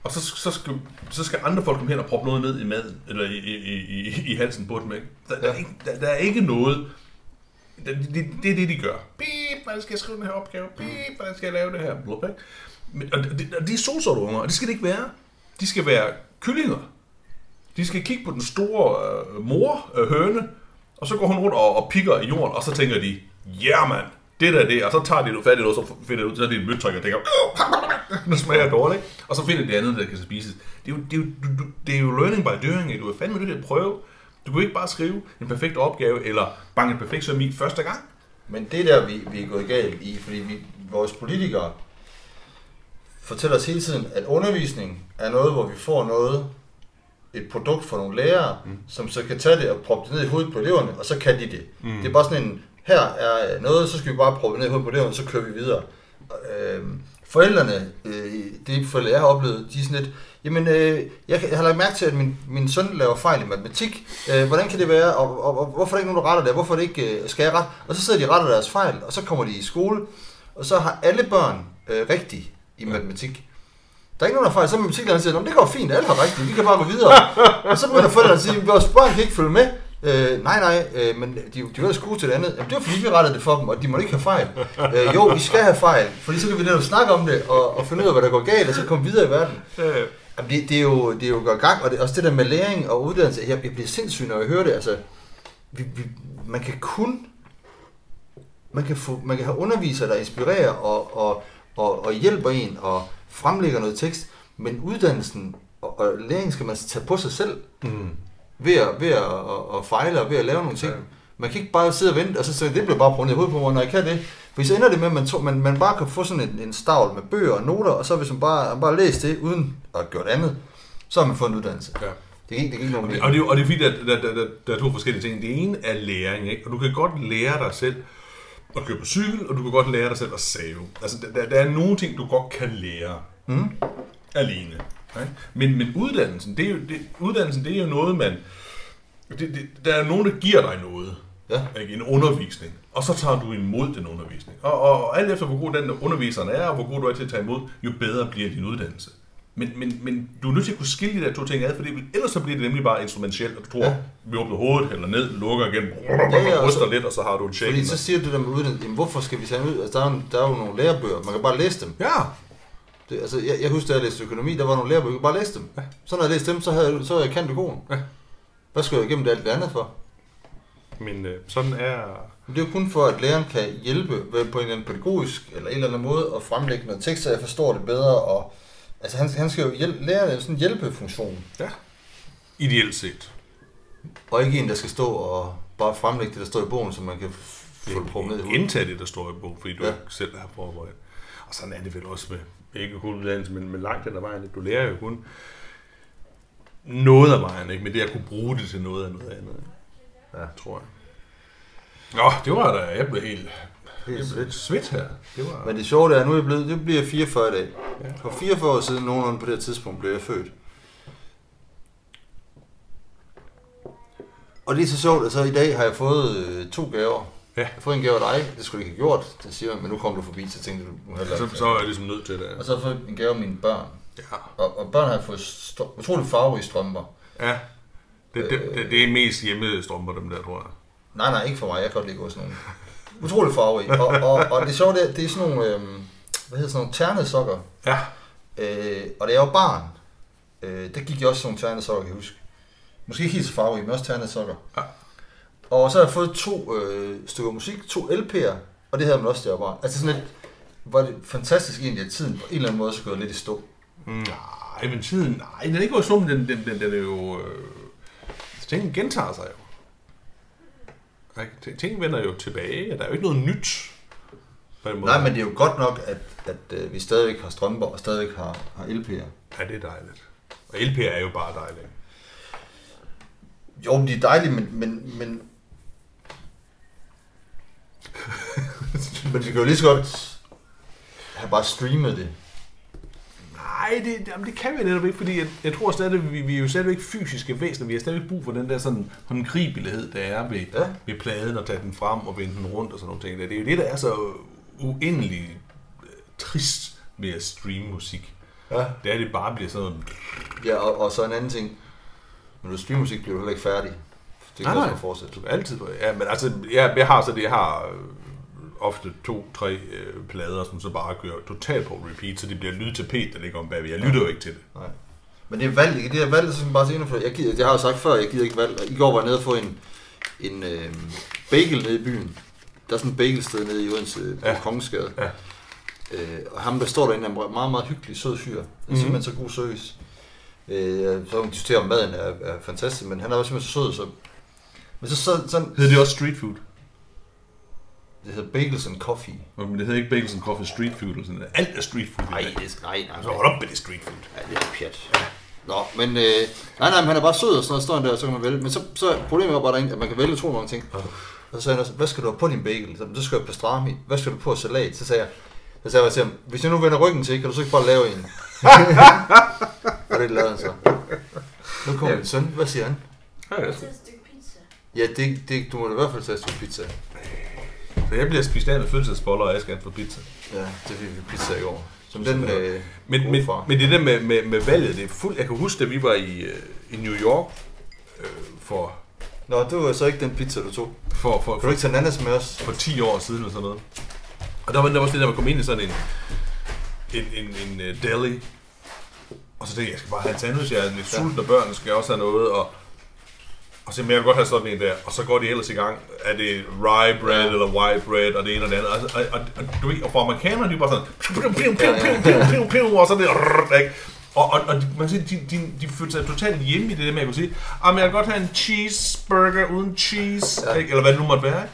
og så, så, skal, så skal andre folk komme hen og proppe noget ned i maden, eller i, i, i, i halsen på dem, ikke? Der, der, er ikke, der, der er ikke noget, det, det, det er det, de gør. Beep, hvordan skal jeg skrive den her opgave? Beep, hvordan skal jeg lave det her? Blup, ikke? Men, og, de, og de er solsorte unger, og det skal det ikke være. De skal være kyllinger. De skal kigge på den store øh, mor, øh, høne, og så går hun rundt og, og pikker i jorden, og så tænker de, ja yeah, mand, det der er det, og så tager de noget fat i noget, så finder de ud, så er det et mødtryk, og tænker, nu smager dårligt, ikke? og så finder de det andet, der kan spises. Det er jo, det er jo, du, det er jo learning by doing, ikke? du er fandme nødt til at prøve. Du kan ikke bare skrive en perfekt opgave, eller bange en perfekt søm i første gang. Men det der, vi, vi er gået galt i, fordi vi, vores politikere fortæller os hele tiden, at undervisning er noget, hvor vi får noget, et produkt fra nogle lærere, mm. som så kan tage det og proppe det ned i hovedet på eleverne, og så kan de det. Mm. Det er bare sådan en, her er noget, så skal vi bare proppe det ned i på eleverne, så kører vi videre. Øh, forældrene, øh, det forældre, jeg har oplevet, de er sådan lidt, jamen, øh, jeg, jeg har lagt mærke til, at min, min søn laver fejl i matematik. Øh, hvordan kan det være, og, og, og hvorfor er der ikke nogen, der retter det? Hvorfor er det ikke, øh, skal jeg rette? Og så sidder de og retter deres fejl, og så kommer de i skole, og så har alle børn øh, rigtigt i matematik. Der er ikke nogen, der fejl. Så er matematiklæreren siger, "Nå, men det går fint, alle har rigtigt, vi kan bare gå videre. og så begynder forældrene at sige, vores børn kan ikke følge med. Øh, nej, nej, øh, men de, de er jo gode til det andet. Jamen, det var fordi, vi rettede det for dem, og de må ikke have fejl. Øh, jo, I skal have fejl, fordi så kan vi netop snakke om det, og, og finde ud af, hvad der går galt, og så komme videre i verden. Øh, Jamen, det, det, er jo, det er jo godt gang, og det, også det der med læring og uddannelse, jeg, jeg bliver sindssyg, når jeg hører det. Altså, vi, vi, man kan kun man kan, få, man kan have undervisere, der inspirerer og, og, og, og hjælper en og fremlægger noget tekst, men uddannelsen og, og læring skal man tage på sig selv mm. Ved at, ved at, at, at fejle og ved at lave nogle ting. Ja. Man kan ikke bare sidde og vente, og så sige, det bliver bare prøvet i hovedet på mig, når jeg kan det. For så ender det med, at man, to, man, man bare kan få sådan en, en stavl med bøger og noter, og så hvis man bare, bare læser det, uden at have gjort andet, så har man fået en uddannelse. Ja. Det er ikke, det er ikke nogen Og det, og det, er og det er fordi, at der, der, der, der er to forskellige ting. Det ene er læring, ikke? og du kan godt lære dig selv at køre på cykel, og du kan godt lære dig selv at save. Altså, der, der er nogle ting, du godt kan lære Mm. alene. Ikke? Men, men uddannelsen, det er jo, det, uddannelsen, det er jo noget, man... Det, det, der er nogen, der giver dig noget. Ja. Ikke? En undervisning. Og så tager du imod den undervisning. Og, og, og alt efter, hvor god den underviseren er, og hvor god du er til at tage imod, jo bedre bliver din uddannelse. Men, men, men du er nødt til at kunne skille de der to ting ad, fordi ellers så bliver det nemlig bare instrumentelt, og du tror, ja. Vi åbner hovedet, eller ned, lukker igen, ja, ryster så- lidt, og så har du en shake. Fordi så siger du der med uddannelse, jamen hvorfor skal vi tage ud? Altså, der er, der er jo nogle lærebøger, man kan bare læse dem. Ja, Det, altså, jeg, jeg husker, da jeg læste økonomi, der var nogle lærebøger, jeg kunne bare læse dem. Ja. Så når jeg læste dem, så havde så havde jeg kendt økonomen. Ja. Hvad skulle jeg igennem det alt det andet for? men øh, sådan er... Men det er jo kun for, at læreren kan hjælpe ved på en eller anden pædagogisk eller en eller anden måde at fremlægge noget tekst, så jeg forstår det bedre. Og, altså han, han skal jo hjælpe, læreren er sådan en hjælpefunktion, Ja. Ideelt set. og ikke en, der skal stå og bare fremlægge det, der står i bogen, så man kan få det på ned i hovedet. Indtag det, der står i bogen, fordi du. Ja. ikke selv har forberedt. Og sådan er det vel også med, ikke kun uddannelse, men, men langt hen ad vejen. Du lærer jo kun noget af vejen, ikke? men det at kunne bruge det til noget af noget andet? Ja. tror jeg. Nå, det var da, jeg blev helt, jeg blev svedt. svedt her. Det var, Men det sjove er, at nu er jeg blevet, det bliver 44 i dag. Ja. For 44 år siden, nogenlunde på det tidspunkt, blev jeg født. Og det er så sjovt, at så i dag har jeg fået øh, to gaver. Ja. Jeg fået en gave af dig, det skulle jeg ikke have gjort, det siger men nu kom du forbi, så tænkte du hellere så, så er jeg ligesom nødt til det. Og så har jeg fået en gave af mine børn. Ja. Og, og børn har fået stro- utrolig farverige strømper. ja. Det, det, det, det er mest hjemmestrømper, dem der, tror jeg. Nej, nej, ikke for mig, jeg kan godt lide sådan nogle. Utrolig farverige. Og, og, og det sjove det er, det er sådan nogle, øhm, hvad hedder sådan nogle ternede sokker. Ja. Øh, og da jeg var barn, øh, der gik jeg også sådan nogle ternede sokker, kan jeg huske. Måske ikke helt så farverige, men også ternede sokker. Ja. Og så har jeg fået to øh, stykker musik, to LP'er, og det havde man også, var barn. Altså sådan lidt, var det fantastisk egentlig, at tiden på en eller anden måde så gået lidt i stå. Nej, men tiden, nej, den er ikke gået slum, den, den, den, den er jo... Øh, tingene gentager sig jo. Ting- vender jo tilbage, og der er jo ikke noget nyt. På den måde. Nej, men det er jo godt nok, at, at øh, vi stadigvæk har strømper og stadigvæk har, har LP'er. Ja, det er dejligt. Og LP er jo bare dejligt. Jo, men de er dejlige, men, men, men... men vi kan jo lige så godt have bare streamet det. Nej, det, jamen, det kan vi netop ikke, fordi jeg, jeg tror stadig, vi, vi er jo stadigvæk fysiske væsener. Vi har stadigvæk brug for den der sådan håndgribelighed, der er ved, Ja. ved pladen, og tage den frem og vende den rundt og sådan nogle ting. der. Det er jo det, der er så uendelig øh, trist ved at streame musik. Ja. Det er, at det bare bliver sådan. Ja, og, og så en anden ting. Når du streamer musik, bliver du heller ikke færdig. Det kan Nej, også fortsætte. Du kan altid... Ja, men altså, jeg, jeg har så det, jeg har øh, ofte to-tre øh, plader, som så bare kører totalt på repeat, så det bliver lydtapet, der ligger om bagved. Jeg lytter jo ikke til det. Nej. Men det er valg? Det er valg, man bare se for. Jeg, gider, jeg har jo sagt før, jeg gider ikke valg. I går var jeg nede og få en, en øh, bagel nede i byen. Der er sådan et bagelsted nede i Odense på Ja. ja. Kongensgade. Ja. Øh, og ham, der står derinde, er en meget, meget hyggelig, sød fyr. Det er Mhm. simpelthen så god service. Øh, så kan man diskutere, om maden er, er fantastisk, men han er også simpelthen så sød. Så, men så, så sådan, Hedder det også street food? det hedder Bagels and Coffee. Men det hedder ikke Bagels and Coffee Street Food. Eller sådan noget. Alt er street food. Nej, det, nej, nej. Altså, hold op med det street food. Ja, det er pjat. Nå, men øh, nej, nej, men han er bare sød og sådan noget, står han der, og så kan man vælge. Men så, så problemet er bare derinde, at man kan vælge utrolig mange ting. Og så sagde han også, hvad skal du have på din bagel? Så, så skal jeg pastrami. Hvad skal du på salat? Så sagde jeg, så sagde jeg til ham, hvis jeg nu vender ryggen til, kan du så ikke bare lave en? og det lavede han så. Nu kommer min søn, hvad siger han? Ja, Til et stykke pizza. Ja, det, det, du må da i hvert fald tage stykke pizza. Så jeg bliver spist af med fødselsboller, og jeg skal have for pizza. Ja, det fik vi pizza i går. Som den øh, Men, men, men det der med, med, med valget, det er fuldt... Jeg kan huske, da vi var i, øh, i New York øh, for, Nå, det var så ikke den pizza, du tog. for, for, Kan du for, ikke tage ananas med os? for 10 år siden eller sådan noget. Og der var der også det der, man kom ind i sådan en, en, en, en uh, deli. Og så tænkte jeg, jeg skal bare have en sandwich, jeg er lidt sulten, og børnene skal også have noget. Og, og så, jeg vil godt have sådan en der. Og så går de ellers i gang. Er det rye bread Ja. eller white bread, og det ene og det andet. Og, og, og, og, du ved, og for amerikanerne, de er bare sådan... Piu, piu, piu, piu, piu, piu, piu, piu, og så det... rrr, Ikke? Og, og, og man kan sige, de, de, de følte sig totalt hjemme i det der med, at kunne sige, ah, men jeg vil godt have en cheeseburger uden cheese, Ja. ikke? eller hvad det nu måtte være. Ikke?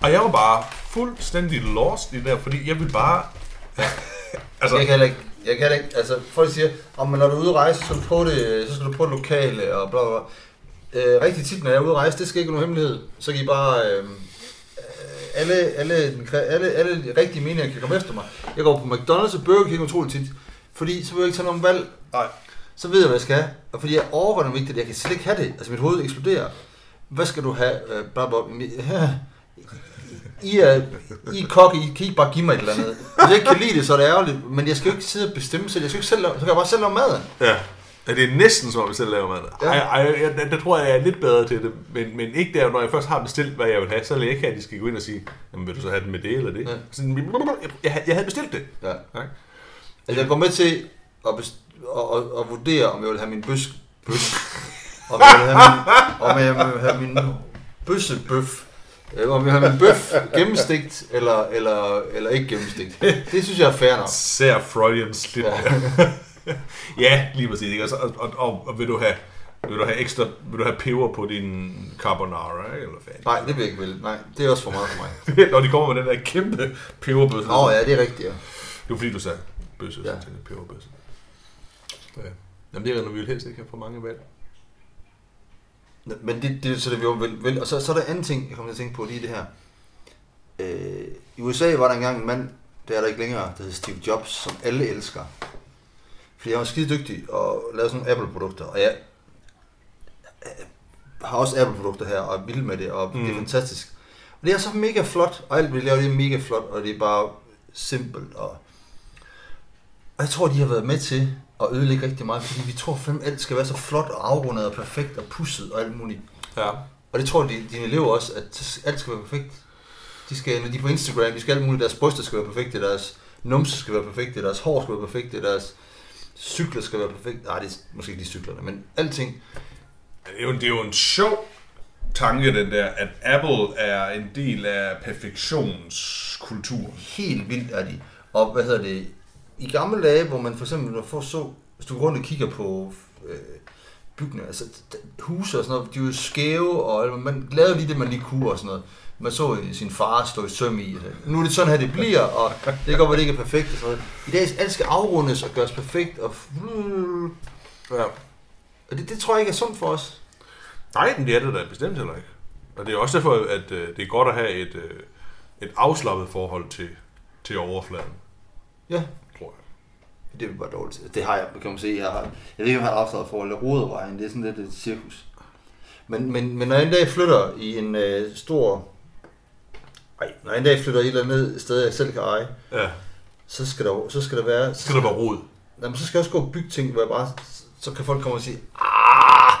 Og jeg var bare fuldstændig lost i det der, fordi jeg ville bare... altså, Jeg kan heller ikke, jeg kan ikke, altså folk siger, om når du er ude at rejse, så skal du prøve det, så skal du prøve det lokale og bla bla bla. Øh, rigtig tit, når jeg er ude at rejse, det skal ikke være nogen hemmelighed. Så kan I bare, øh, alle, alle, kre- alle, alle de rigtige meninger kan komme efter mig. Jeg går på McDonald's og Burger King utroligt tit, fordi så vil jeg ikke tage nogen valg. Nej. Så ved jeg, hvad jeg skal have. Og fordi jeg overgår vigtigt, jeg kan slet ikke have det. Altså mit hoved eksploderer. Hvad skal du have? Øh, bla, bla. I er, I er kokke, I kan I bare give mig et eller andet. Hvis jeg ikke kan lide det, så er det ærgerligt. Men jeg skal jo ikke sidde og bestemme selv. Jeg skal ikke selv lave, så kan jeg bare selv lave maden. Ja. Ja, det er næsten som om, jeg selv laver mad. Ja. Ej, ej, jeg, der, der, tror jeg, jeg er lidt bedre til det. Men, men ikke der, når jeg først har bestilt, hvad jeg vil have, så vil jeg ikke have, at de skal gå ind og sige, jamen vil du så have den med det eller det? Ja. Sådan, jeg, jeg havde bestilt det. Ja. Ja. Altså, jeg går med til at, best- at, at, at vurdere, om jeg vil have min bøs... bøs om jeg vil have min, om jeg vil have min bøssebøf øh, om jeg vil have min bøf gennemstegt eller, eller, eller ikke gennemstegt. Det synes jeg er fair nok. Ser Freudian slip. Ja. Ja. lige præcis. Ikke? Og, så- og, og, og, og, vil du have vil du have ekstra, vil du have peber på din carbonara, ikke? eller hvad? Nej, det vil jeg ikke vel. Nej, det er også for meget for mig. Når de kommer med den der kæmpe peberbøsse. Åh oh, ja, det er rigtigt, ja. Det var fordi, du sagde bøsse, Ja. ja. til peberbøsse. Ja. Jamen det er når vi vil helst ikke have for mange valg. Men det, det så det vi jo vel, vel. Og så, så er der anden ting, jeg kommer til at tænke på lige det her. Øh, I USA var der engang en mand, det er der ikke længere, der hedder Steve Jobs, som alle elsker. Fordi han var skide dygtig og lavede sådan nogle Apple-produkter. Og jeg, jeg har også Apple-produkter her, og er vild med det, og mm. det er Mm. fantastisk. Og det er så mega flot, og alt vi laver, det er mega flot, og det er bare simpelt. Og, og jeg tror, de har været med til at ødelægge rigtig meget, fordi vi tror, at alt skal være så flot og afrundet og perfekt og pusset og alt muligt. Ja. Og det tror de, dine elever også, at alt skal være perfekt. De skal, når de er på Instagram, de skal alt muligt, deres bryster skal være perfekte, deres numse skal være perfekte, deres hår skal være perfekte, deres cykler skal være perfekte. Nej, det er måske ikke de cyklerne, men alting. Det er, jo, det er jo en sjov tanke, den der, at Apple er en del af perfektionskulturen. Helt vildt er de. Og hvad hedder det? I gamle dage, hvor man for eksempel når får så, hvis du går rundt og kigger på øh, bygninger, altså huse og sådan noget, de er jo skæve, og man lavede lige det, man lige kunne og sådan noget. Man så sin far stå i søm i. Altså. Nu er det sådan her, det bliver, og det kan godt det ikke er perfekt. Og sådan. I dag alt skal afrundes og gøres perfekt, og, Ja. og det, det tror jeg ikke er sundt for os. Nej, men det er det da bestemt heller ikke. Og det er også derfor, at øh, det er godt at have et, øh, et afslappet forhold til, til overfladen, Ja, tror jeg. det er bare dårligt. Det har jeg, kan man se. Jeg, har, jeg ved ikke, om jeg har afslaget forhold til Rodervejen. Det er sådan lidt et cirkus. Men, men, men når jeg en dag flytter i en øh, stor... Ej, når jeg en dag flytter et eller andet sted, jeg selv kan eje, Ja. så skal der, så skal der være... Så skal der være rod. Jamen, så skal jeg også gå og bygge ting, hvor jeg bare... Så kan folk komme og sige, ah,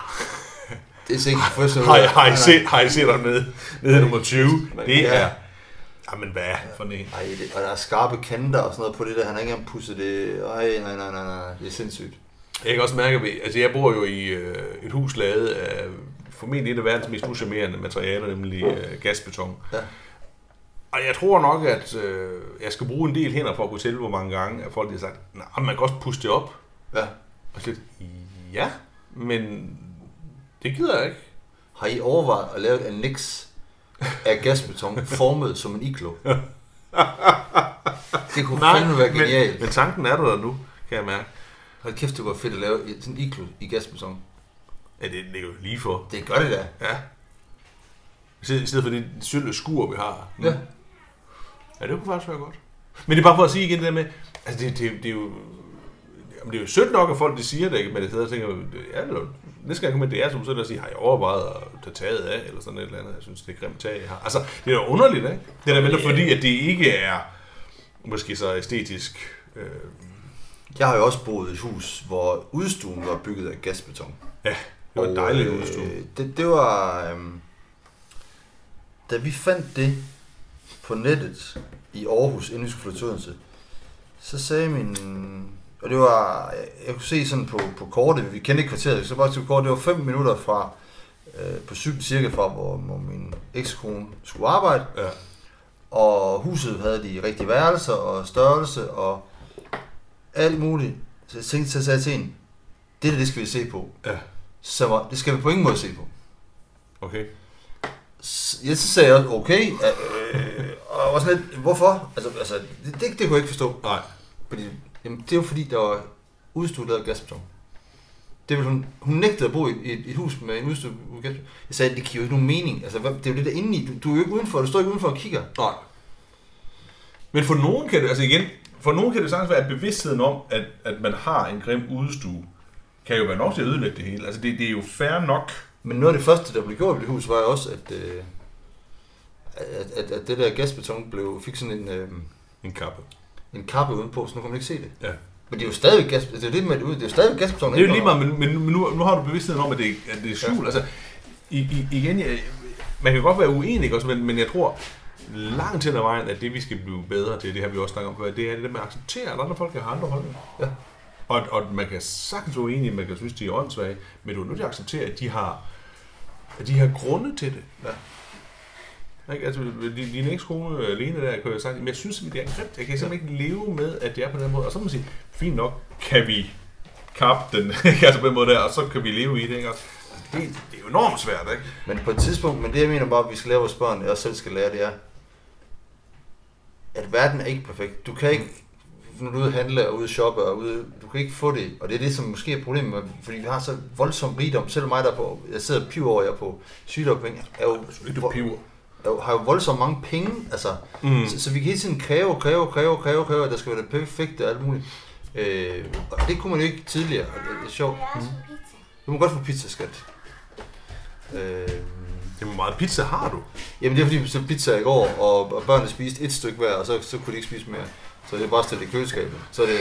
det er sikkert professionelt. Har, I- har, I set, har I set ham nede, nede nummer 20? Det Ja. er... Jamen hvad for en? Ej, det, og der er skarpe kanter og sådan noget på det der. Han har ikke engang pudset det. Ej, nej, nej, nej, nej. Det er sindssygt. Jeg kan også mærke, ved- altså jeg bor jo i øh, et hus lavet af formentlig et af verdens mest uschammerende materialer, nemlig øh, gasbeton. Ja. Og jeg tror nok, at øh, jeg skal bruge en del hænder for at kunne tælle, hvor mange gange, at folk har sagt, nej, man kan også puste det op. Ja. Og så ja, men det gider jeg ikke. Har I overvejet at lave et annex af gasbeton formet som en iglo? Det kunne fandme være genialt. men, men tanken er der, der nu, kan jeg mærke. Hold kæft, det var fedt at lave sådan en iglo i gasbeton. Ja, det ligger jo lige for. Det gør det da. Ja. I stedet- I stedet for det sylte skur, vi har. Ja. Ja, det kunne faktisk være godt. Men det er bare for at sige igen det der med, altså det, det, det er jo, jamen det er jo sødt nok, at folk de siger det, ikke? men det sidder og tænker, ja, det er jo- næste gang kommer med DR, som sådan at sige, har jeg overvejet at tage taget af, eller sådan et eller andet, jeg synes, det er grimt tag, jeg har. Altså, det er jo underligt, ikke? Det er da vel fordi, at det ikke er måske så æstetisk. Øh, Jeg har jo også boet i et hus, hvor udstuen var bygget af gasbeton. ja, det var Og, dejlig øh, udstue. Det, det var... Øhm, da vi fandt det på nettet i Aarhus, inden vi skulle flytte til Odense, så sagde min... Og det var... Jeg, kunne se sådan på, på kortet, vi kendte ikke kvarteret, så bare til kort, det var 5 minutter fra, øh, på cykel cirka fra, hvor, hvor min ekskone skulle arbejde. Ja. Og huset havde de rigtige værelser og størrelse og alt muligt. Så jeg tænkte, så sagde jeg til hende, det der, det skal vi se på. Ja. Så det skal vi på ingen måde se på. Okay. S- Ja, så sagde jeg også, okay. Øh, og var sådan lidt, hvorfor? Altså, altså det, det, det kunne jeg ikke forstå. Nej. Fordi, jamen, det var fordi, der var udstuderet gasbeton. Det ville hun, hun nægtede at bo i et, et hus med en gasbeton. Jeg sagde, det giver jo ikke nogen mening. Altså, hvad, det er jo det der inde i. Du, du er jo ikke udenfor, du står ikke udenfor og kigger. Nej. Men for nogen kan det, altså igen, for nogen kan det sagtens være, at bevidstheden om, at, at man har en grim udstue, kan jo være nok til at ødelægge det hele. Altså det, det er jo fair nok. Men noget af det første, der blev gjort i det hus, var også, at, øh, at, at, at det der gasbeton blev, fik sådan en, øh, En kappe. en kappe udenpå, så nu kan man ikke se det. Ja. Men det er jo stadig gas, det er jo det med det ud, det er jo stadig gasbeton. Det er jo lige meget, men, men, nu, nu har du bevidstheden om, at det, at det er skjult. Ja. Altså, i, i, igen, jeg, man kan godt være uenig, også, men, men jeg tror langt hen ad vejen, at det vi skal blive bedre til, det har vi også snakket om før, det er det der med at acceptere, at andre folk har andre holdninger. Ja. Og, og man kan sagtens være uenig, man kan synes, de er åndssvage, men du er nødt til at acceptere, at de har, at de har grunde til det. Ja. Ikke? Altså, din, din ekskone alene der, kan jeg sagt, men jeg synes det er grimt. Jeg kan simpelthen ikke leve med, at det er på den måde. Og så må man sige, fint nok, kan vi kappe den, altså på den måde der, og så kan vi leve i det, ikke? Altså, det, det er jo enormt svært, ikke? Men på et tidspunkt, men det jeg mener bare, at vi skal lære vores børn, og selv skal lære, det er, at verden er ikke perfekt. Du kan ikke, når du er ude handle og ude shoppe, og ude, du kan ikke få det, og det er det, som måske er problemet, med, fordi vi har så voldsom rigdom, selv mig der er på, jeg sidder og piver over, jeg er på sygdagpenge, er jo, du piver. Har jo voldsomt mange penge, altså, Mm. så, så, vi kan hele tiden kræve, kræve, kræve, kræve, kræve, at der skal være det perfekte og alt muligt. Øh, og det kunne man jo ikke tidligere, og det, det er sjovt. Det er pizza. Du må godt få pizza, skat. Øh, Det hvor meget pizza har du? Jamen det er fordi, vi så pizza i går, og, og børnene spiste et stykke hver, og så, så kunne de ikke spise mere. Så det er bare stillet i køleskabet. Så er det,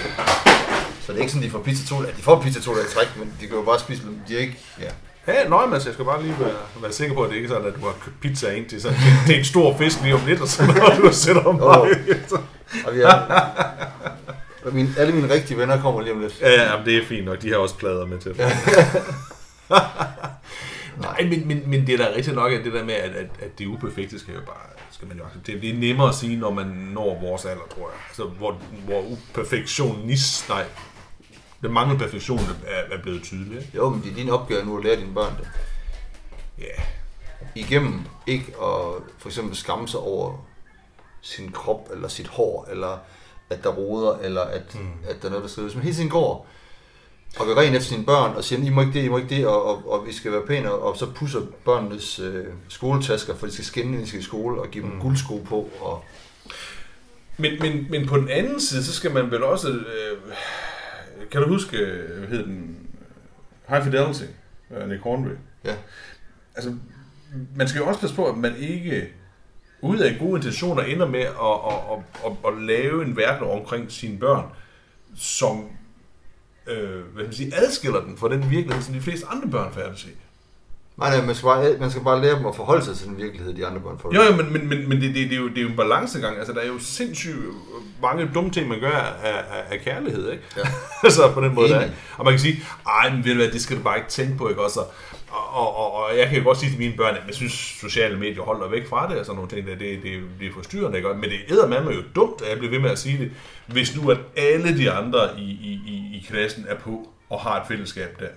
så det er ikke sådan, de får pizza to dage. De får pizza to dage i træk, men de kan jo bare spise dem. De er ikke, ja. Ja, nøj, Mads, jeg skal bare lige være, være sikker på, at det ikke er sådan, at du har købt pizza ind til sådan, det er en stor fisk lige om lidt, og så når du sætter om Åh. mig. Er, og mine, alle mine rigtige venner kommer lige om lidt. Ja, ja, det er fint nok. De har også plader med til. Nej, men, men, men det er da rigtig nok, at det der med, at, at, at det uperfekte skal jo bare skal man jo acceptere. Det er nemmere at sige, når man når vores alder, tror jeg. Altså, hvor, hvor uperfektionist, nej, den manglende perfektion er, er blevet tydelig. ikke? Jo, men det er din opgave nu at lære dine børn det. Ja, Igennem ikke at for eksempel skamme sig over sin krop, eller sit hår, eller at der roder, eller at, Mm. at der er noget, der skal Hvis man hele tiden går og går ren efter sine børn, og siger, I må ikke det, I må ikke det, og, og, og vi skal være pæne, og, så pusser børnenes øh, skoletasker, for de skal skinne, de skal i skole, og give dem mm. guldsko på, og Men, men, men på den anden side, så skal man vel også... Øh, kan du huske, øh, hvad hed den? High Fidelity, øh, Nick Hornby. Ja. Altså, man skal jo også passe på, at man ikke ud af gode intentioner ender med at, at, at, at, at lave en verden omkring sine børn, som øh, hvad man sige, adskiller den fra den virkelighed, som de fleste andre børn færdes i. Nej, nej, man skal, bare, man skal bare lære dem at forholde sig til den virkelighed, de andre børn får. Jo, jo, men, men, men, men det, det, det, er jo, det er jo en balancegang. Altså, der er jo sindssygt mange dumme ting, man gør af, af, af kærlighed, ikke? Ja. altså, på den måde der. Enig. ikke? Og man kan sige, ej, men ved du hvad, det skal du bare ikke tænke på, ikke også? Og, og, og, og jeg kan jo godt sige til mine børn, at jeg synes, sociale medier holder væk fra det, og sådan nogle ting, der, det, det, det er forstyrrende, ikke? Men det æder med mig jo dumt, at jeg bliver ved med at sige det, hvis nu at alle de andre i, i, i, i klassen er på og har et fællesskab der.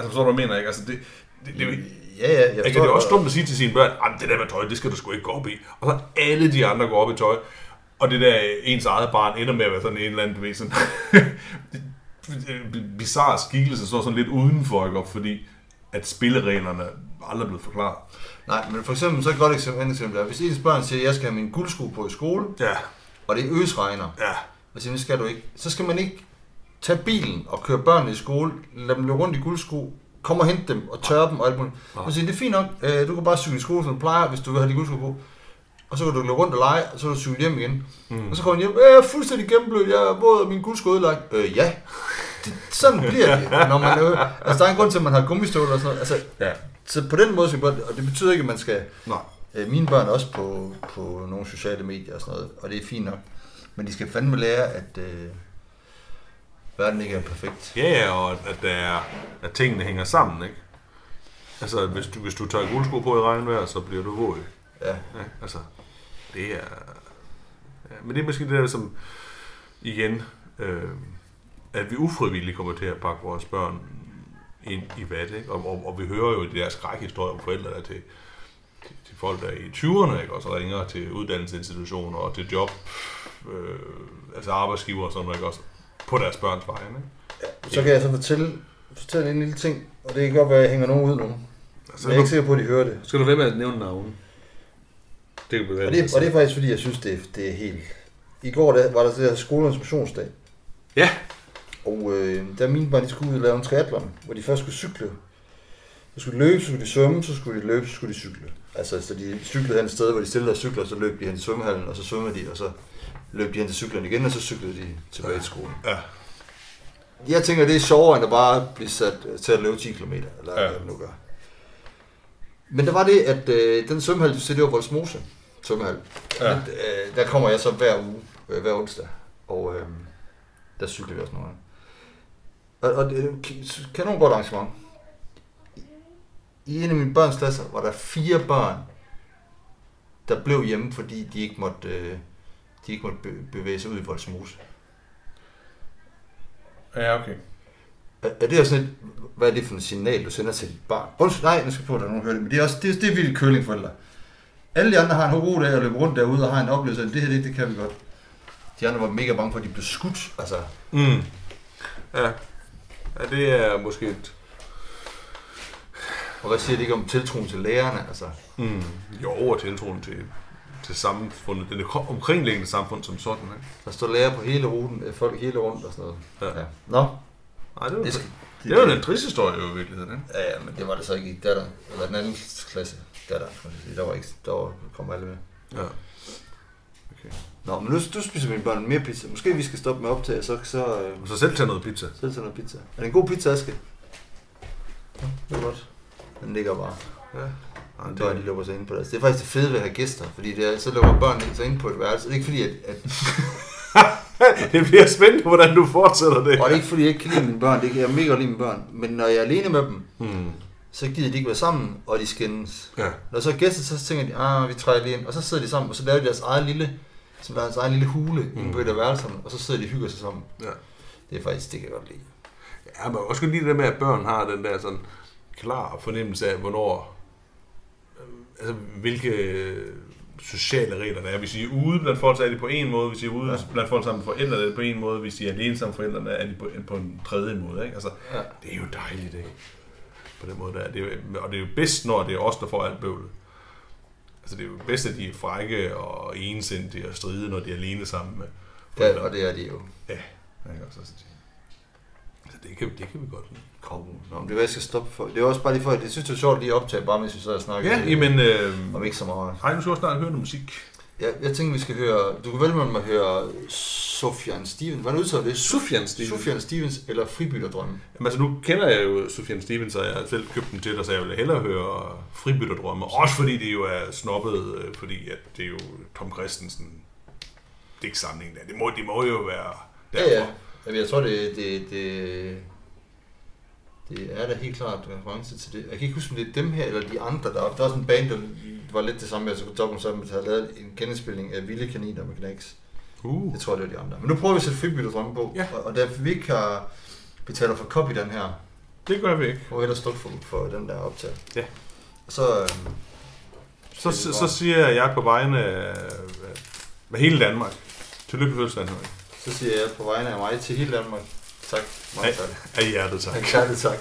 Altså, forstår du, hvad jeg mener, ikke? Altså, det, det, det, er jo ikke- Ja, ja, jeg ikke, det er også dumt at sige til sine børn, at det der med tøj, det skal du sgu ikke gå op i. Og så alle de andre går op i tøj, og det der ens eget barn ender med at være sådan en eller anden, du ved, sådan bizarre skikkelse, står sådan lidt udenfor, ikke? Fordi at spillereglerne aldrig er blevet forklaret. Nej, men for eksempel, så et godt eksempel, eksempel er, hvis ens børn siger, at jeg skal have min guldsko på i skole, Ja, og det er øsregner, ja. og siger, det skal du ikke, så skal man ikke tage bilen og køre børnene i skole, lade dem løbe rundt i guldsko, komme og hente dem og tørre dem og alt muligt. Og sige, det er fint nok, øh, du kan bare cykle i skole, som du plejer, hvis du vil have de guldsko på. Og så kan du løbe rundt og lege, og så kan du cykle hjem igen. Mm. Og så kommer han hjem, øh, jeg er fuldstændig gennemblødt, jeg er våd, og min guldsko ødelagt. Øh, ja. Det, sådan bliver det, når man er, Altså, der er en grund til, at man har gummistøvler og sådan noget. Altså, Ja. så på den måde, skal man, og det betyder ikke, at man skal... Nej. Øh, mine børn er også på, på nogle sociale medier og sådan noget, og det er fint nok. Men de skal fandme lære, at øh, verden ikke er perfekt. Ja, ja, og at, der er, at tingene hænger sammen, ikke? Altså, hvis du, hvis du tager guldsko på i regnvejr, så bliver du våd. Ja. Ja, altså, det er... Ja, men det er måske det der, som igen, øh, at vi ufrivilligt kommer til at pakke vores børn ind i vat, ikke? Og, og, og vi hører jo de der skrækhistorier om forældre, der til, til, til folk, der er i 20'erne, ikke? Og så ringer til uddannelsesinstitutioner og til job, øh, altså arbejdsgiver og sådan noget, ikke? Også på deres børns vegne, ikke? Så kan jeg så fortælle, fortælle en lille ting, og det kan godt være, at jeg hænger nogen ud nu. Altså, jeg er ikke sikker på, at de hører det. skal du være med at nævne navne? Det kan Og det, og det er faktisk, fordi jeg synes, det, er- det er helt... I går der, var der det der skolernes motionsdag. Ja. Og øh, der mine børn, de skulle ud og lave en triathlon, hvor de først skulle cykle Så skulle de løbe, så skulle de svømme, så skulle de løbe, så skulle de cykle. Altså, så de cyklede hen et sted, hvor de stillede deres cykler, så løb de hen til svømmehallen, og så svømmede de, og så løb de hen til cyklerne igen, og så cyklede de tilbage til skolen. Ja. Jeg tænker, det er sjovere, end at bare blive sat til at løbe 10 km, eller Ja. hvad man nu gør. Men der var det, at øh, den svømmehal, du ser, det var Voldsmose svømmehal. Ja. Øh, der kommer jeg så hver uge, øh, hver onsdag, og øh, der cykler vi også nogle gange. Og, og det er et kanon godt arrangement. I en af mine børns klasser var der fire børn, der blev hjemme, fordi de ikke måtte, øh, de ikke måtte be- bevæge sig ud i Voldsmose. Ja, okay. Er, er det også sådan et, hvad er det for et signal, du sender til dit barn? Undskyld, nej, nu skal jeg på, at der er nogen, hører det, men det er også, det, er- det er vildt kølingforældre. Alle de andre har en god dag og løber rundt derude og har en oplevelse, af, det her, det, det kan vi godt. De andre var mega bange for, at de blev skudt. Altså, Mm. Ja. ja, det er måske et... og hvad siger det ikke om tiltroen til lærerne? Altså, Mm. Jo, og tiltroen til, til samfundet, det omkringliggende samfund som sådan. Ikke? der står lærer på hele ruten, øh, folk hele rundt og sådan noget. Ja. Ja. Nå, Nej, det var, det, det, skal, det, det var en trist historie jo i virkeligheden. Ikke? Ja, ja, men det var det så ikke i datter, eller den anden klasse datter. Der var ikke, der var, kom alle med. Ja. Nå, men nu, du spiser mine børn mere pizza. Måske vi skal stoppe med optag, så, så, øh, så selv tage noget pizza. Selv til noget pizza. Er det en god pizza, Aske? Ja, det er godt. Den ligger bare. Ja. Ja, det- børn, de lukker sig ind på det. Det er faktisk det fede ved at have gæster, fordi det er, så lukker børn sig ind på et værelse. Det er ikke fordi, at, at det bliver spændende, hvordan du fortsætter det. og det er ikke fordi, jeg ikke kan lide mine børn. Det kan jeg mega lide mine børn. Men når jeg er alene med dem, Hmm. så gider de ikke være sammen, og de skændes. Ja. Når så er gæster, så tænker de, ah, vi træder lige ind. Og så sidder de sammen, og så laver de deres eget lille, som deres egen lille hule mm. inde på et af værelserne, og så sidder de og hygger sig sammen. Ja. Det er faktisk, det kan jeg godt lide. Ja, men også lide det med, at børn har den der sådan klar fornemmelse af, hvornår, altså hvilke øh, sociale regler der er. Hvis I er ude blandt folk, så er de på en måde. Hvis I er ude Ja. ja. blandt folk sammen med forældrene, er det på en måde. Hvis I er alene sammen med forældrene, er de på, på en tredje måde. Ikke? Altså, Ja. det er jo dejligt, ikke? På den måde der. Det er, jo- og det er jo bedst, når det er os, der får alt bøvlet. Altså det er jo bedst, at de er frække og ensindige og stride, når de er alene sammen med Det er, og det er de jo. Ikke også? Det, det, kan, det kan vi godt lide. Kom. Nå, men det er hvad jeg skal stoppe for. Det er også bare lige for, at jeg synes, det er sjovt lige at optage, bare mens vi så snakker. Ja, jamen... Øh, Om ikke så meget. Ej, nu skal jeg snart høre noget musik. Ja, jeg tænker, vi skal høre... Du kan vælge mellem at høre Sofjan Stevens. Hvordan udtaler det? Sufjan Stevens. Sofjan Stevens eller Fribytterdrømme. Jamen, altså, nu kender jeg jo Sufjan Stevens, og jeg har selv købt den til dig, så jeg vil hellere høre Fribytterdrømme. Også fordi det jo er snobbet, øh, fordi at det er jo Tom Christensen digtsamlingen der. Det må, det må jo være derfor. Ja, ja. Jamen, jeg tror, det, det, det, det er da helt klart reference til det. Jeg kan ikke huske, om det er dem her eller de andre. Der, der er også en band, der var lidt det samme med, at Dobbelt sammen har lavet en genindspilning af Vilde Kaniner med Knacks. Uh. Det tror jeg, det var de andre. Men nu prøver vi at sætte fribytterdrømme på. Ja. Og, og da vi ikke har betaler for copy den her, Det gør vi ikke. vi ellers stå for, for den der optag. Ja. Så, øh, Så, så, så siger jeg på vegne af med hele Danmark. Tillykke med fødselsdagen, Henrik. Så siger jeg på vegne af mig til hele Danmark. Tak. Mange tak. Af hjertet, tak. Kærligt tak.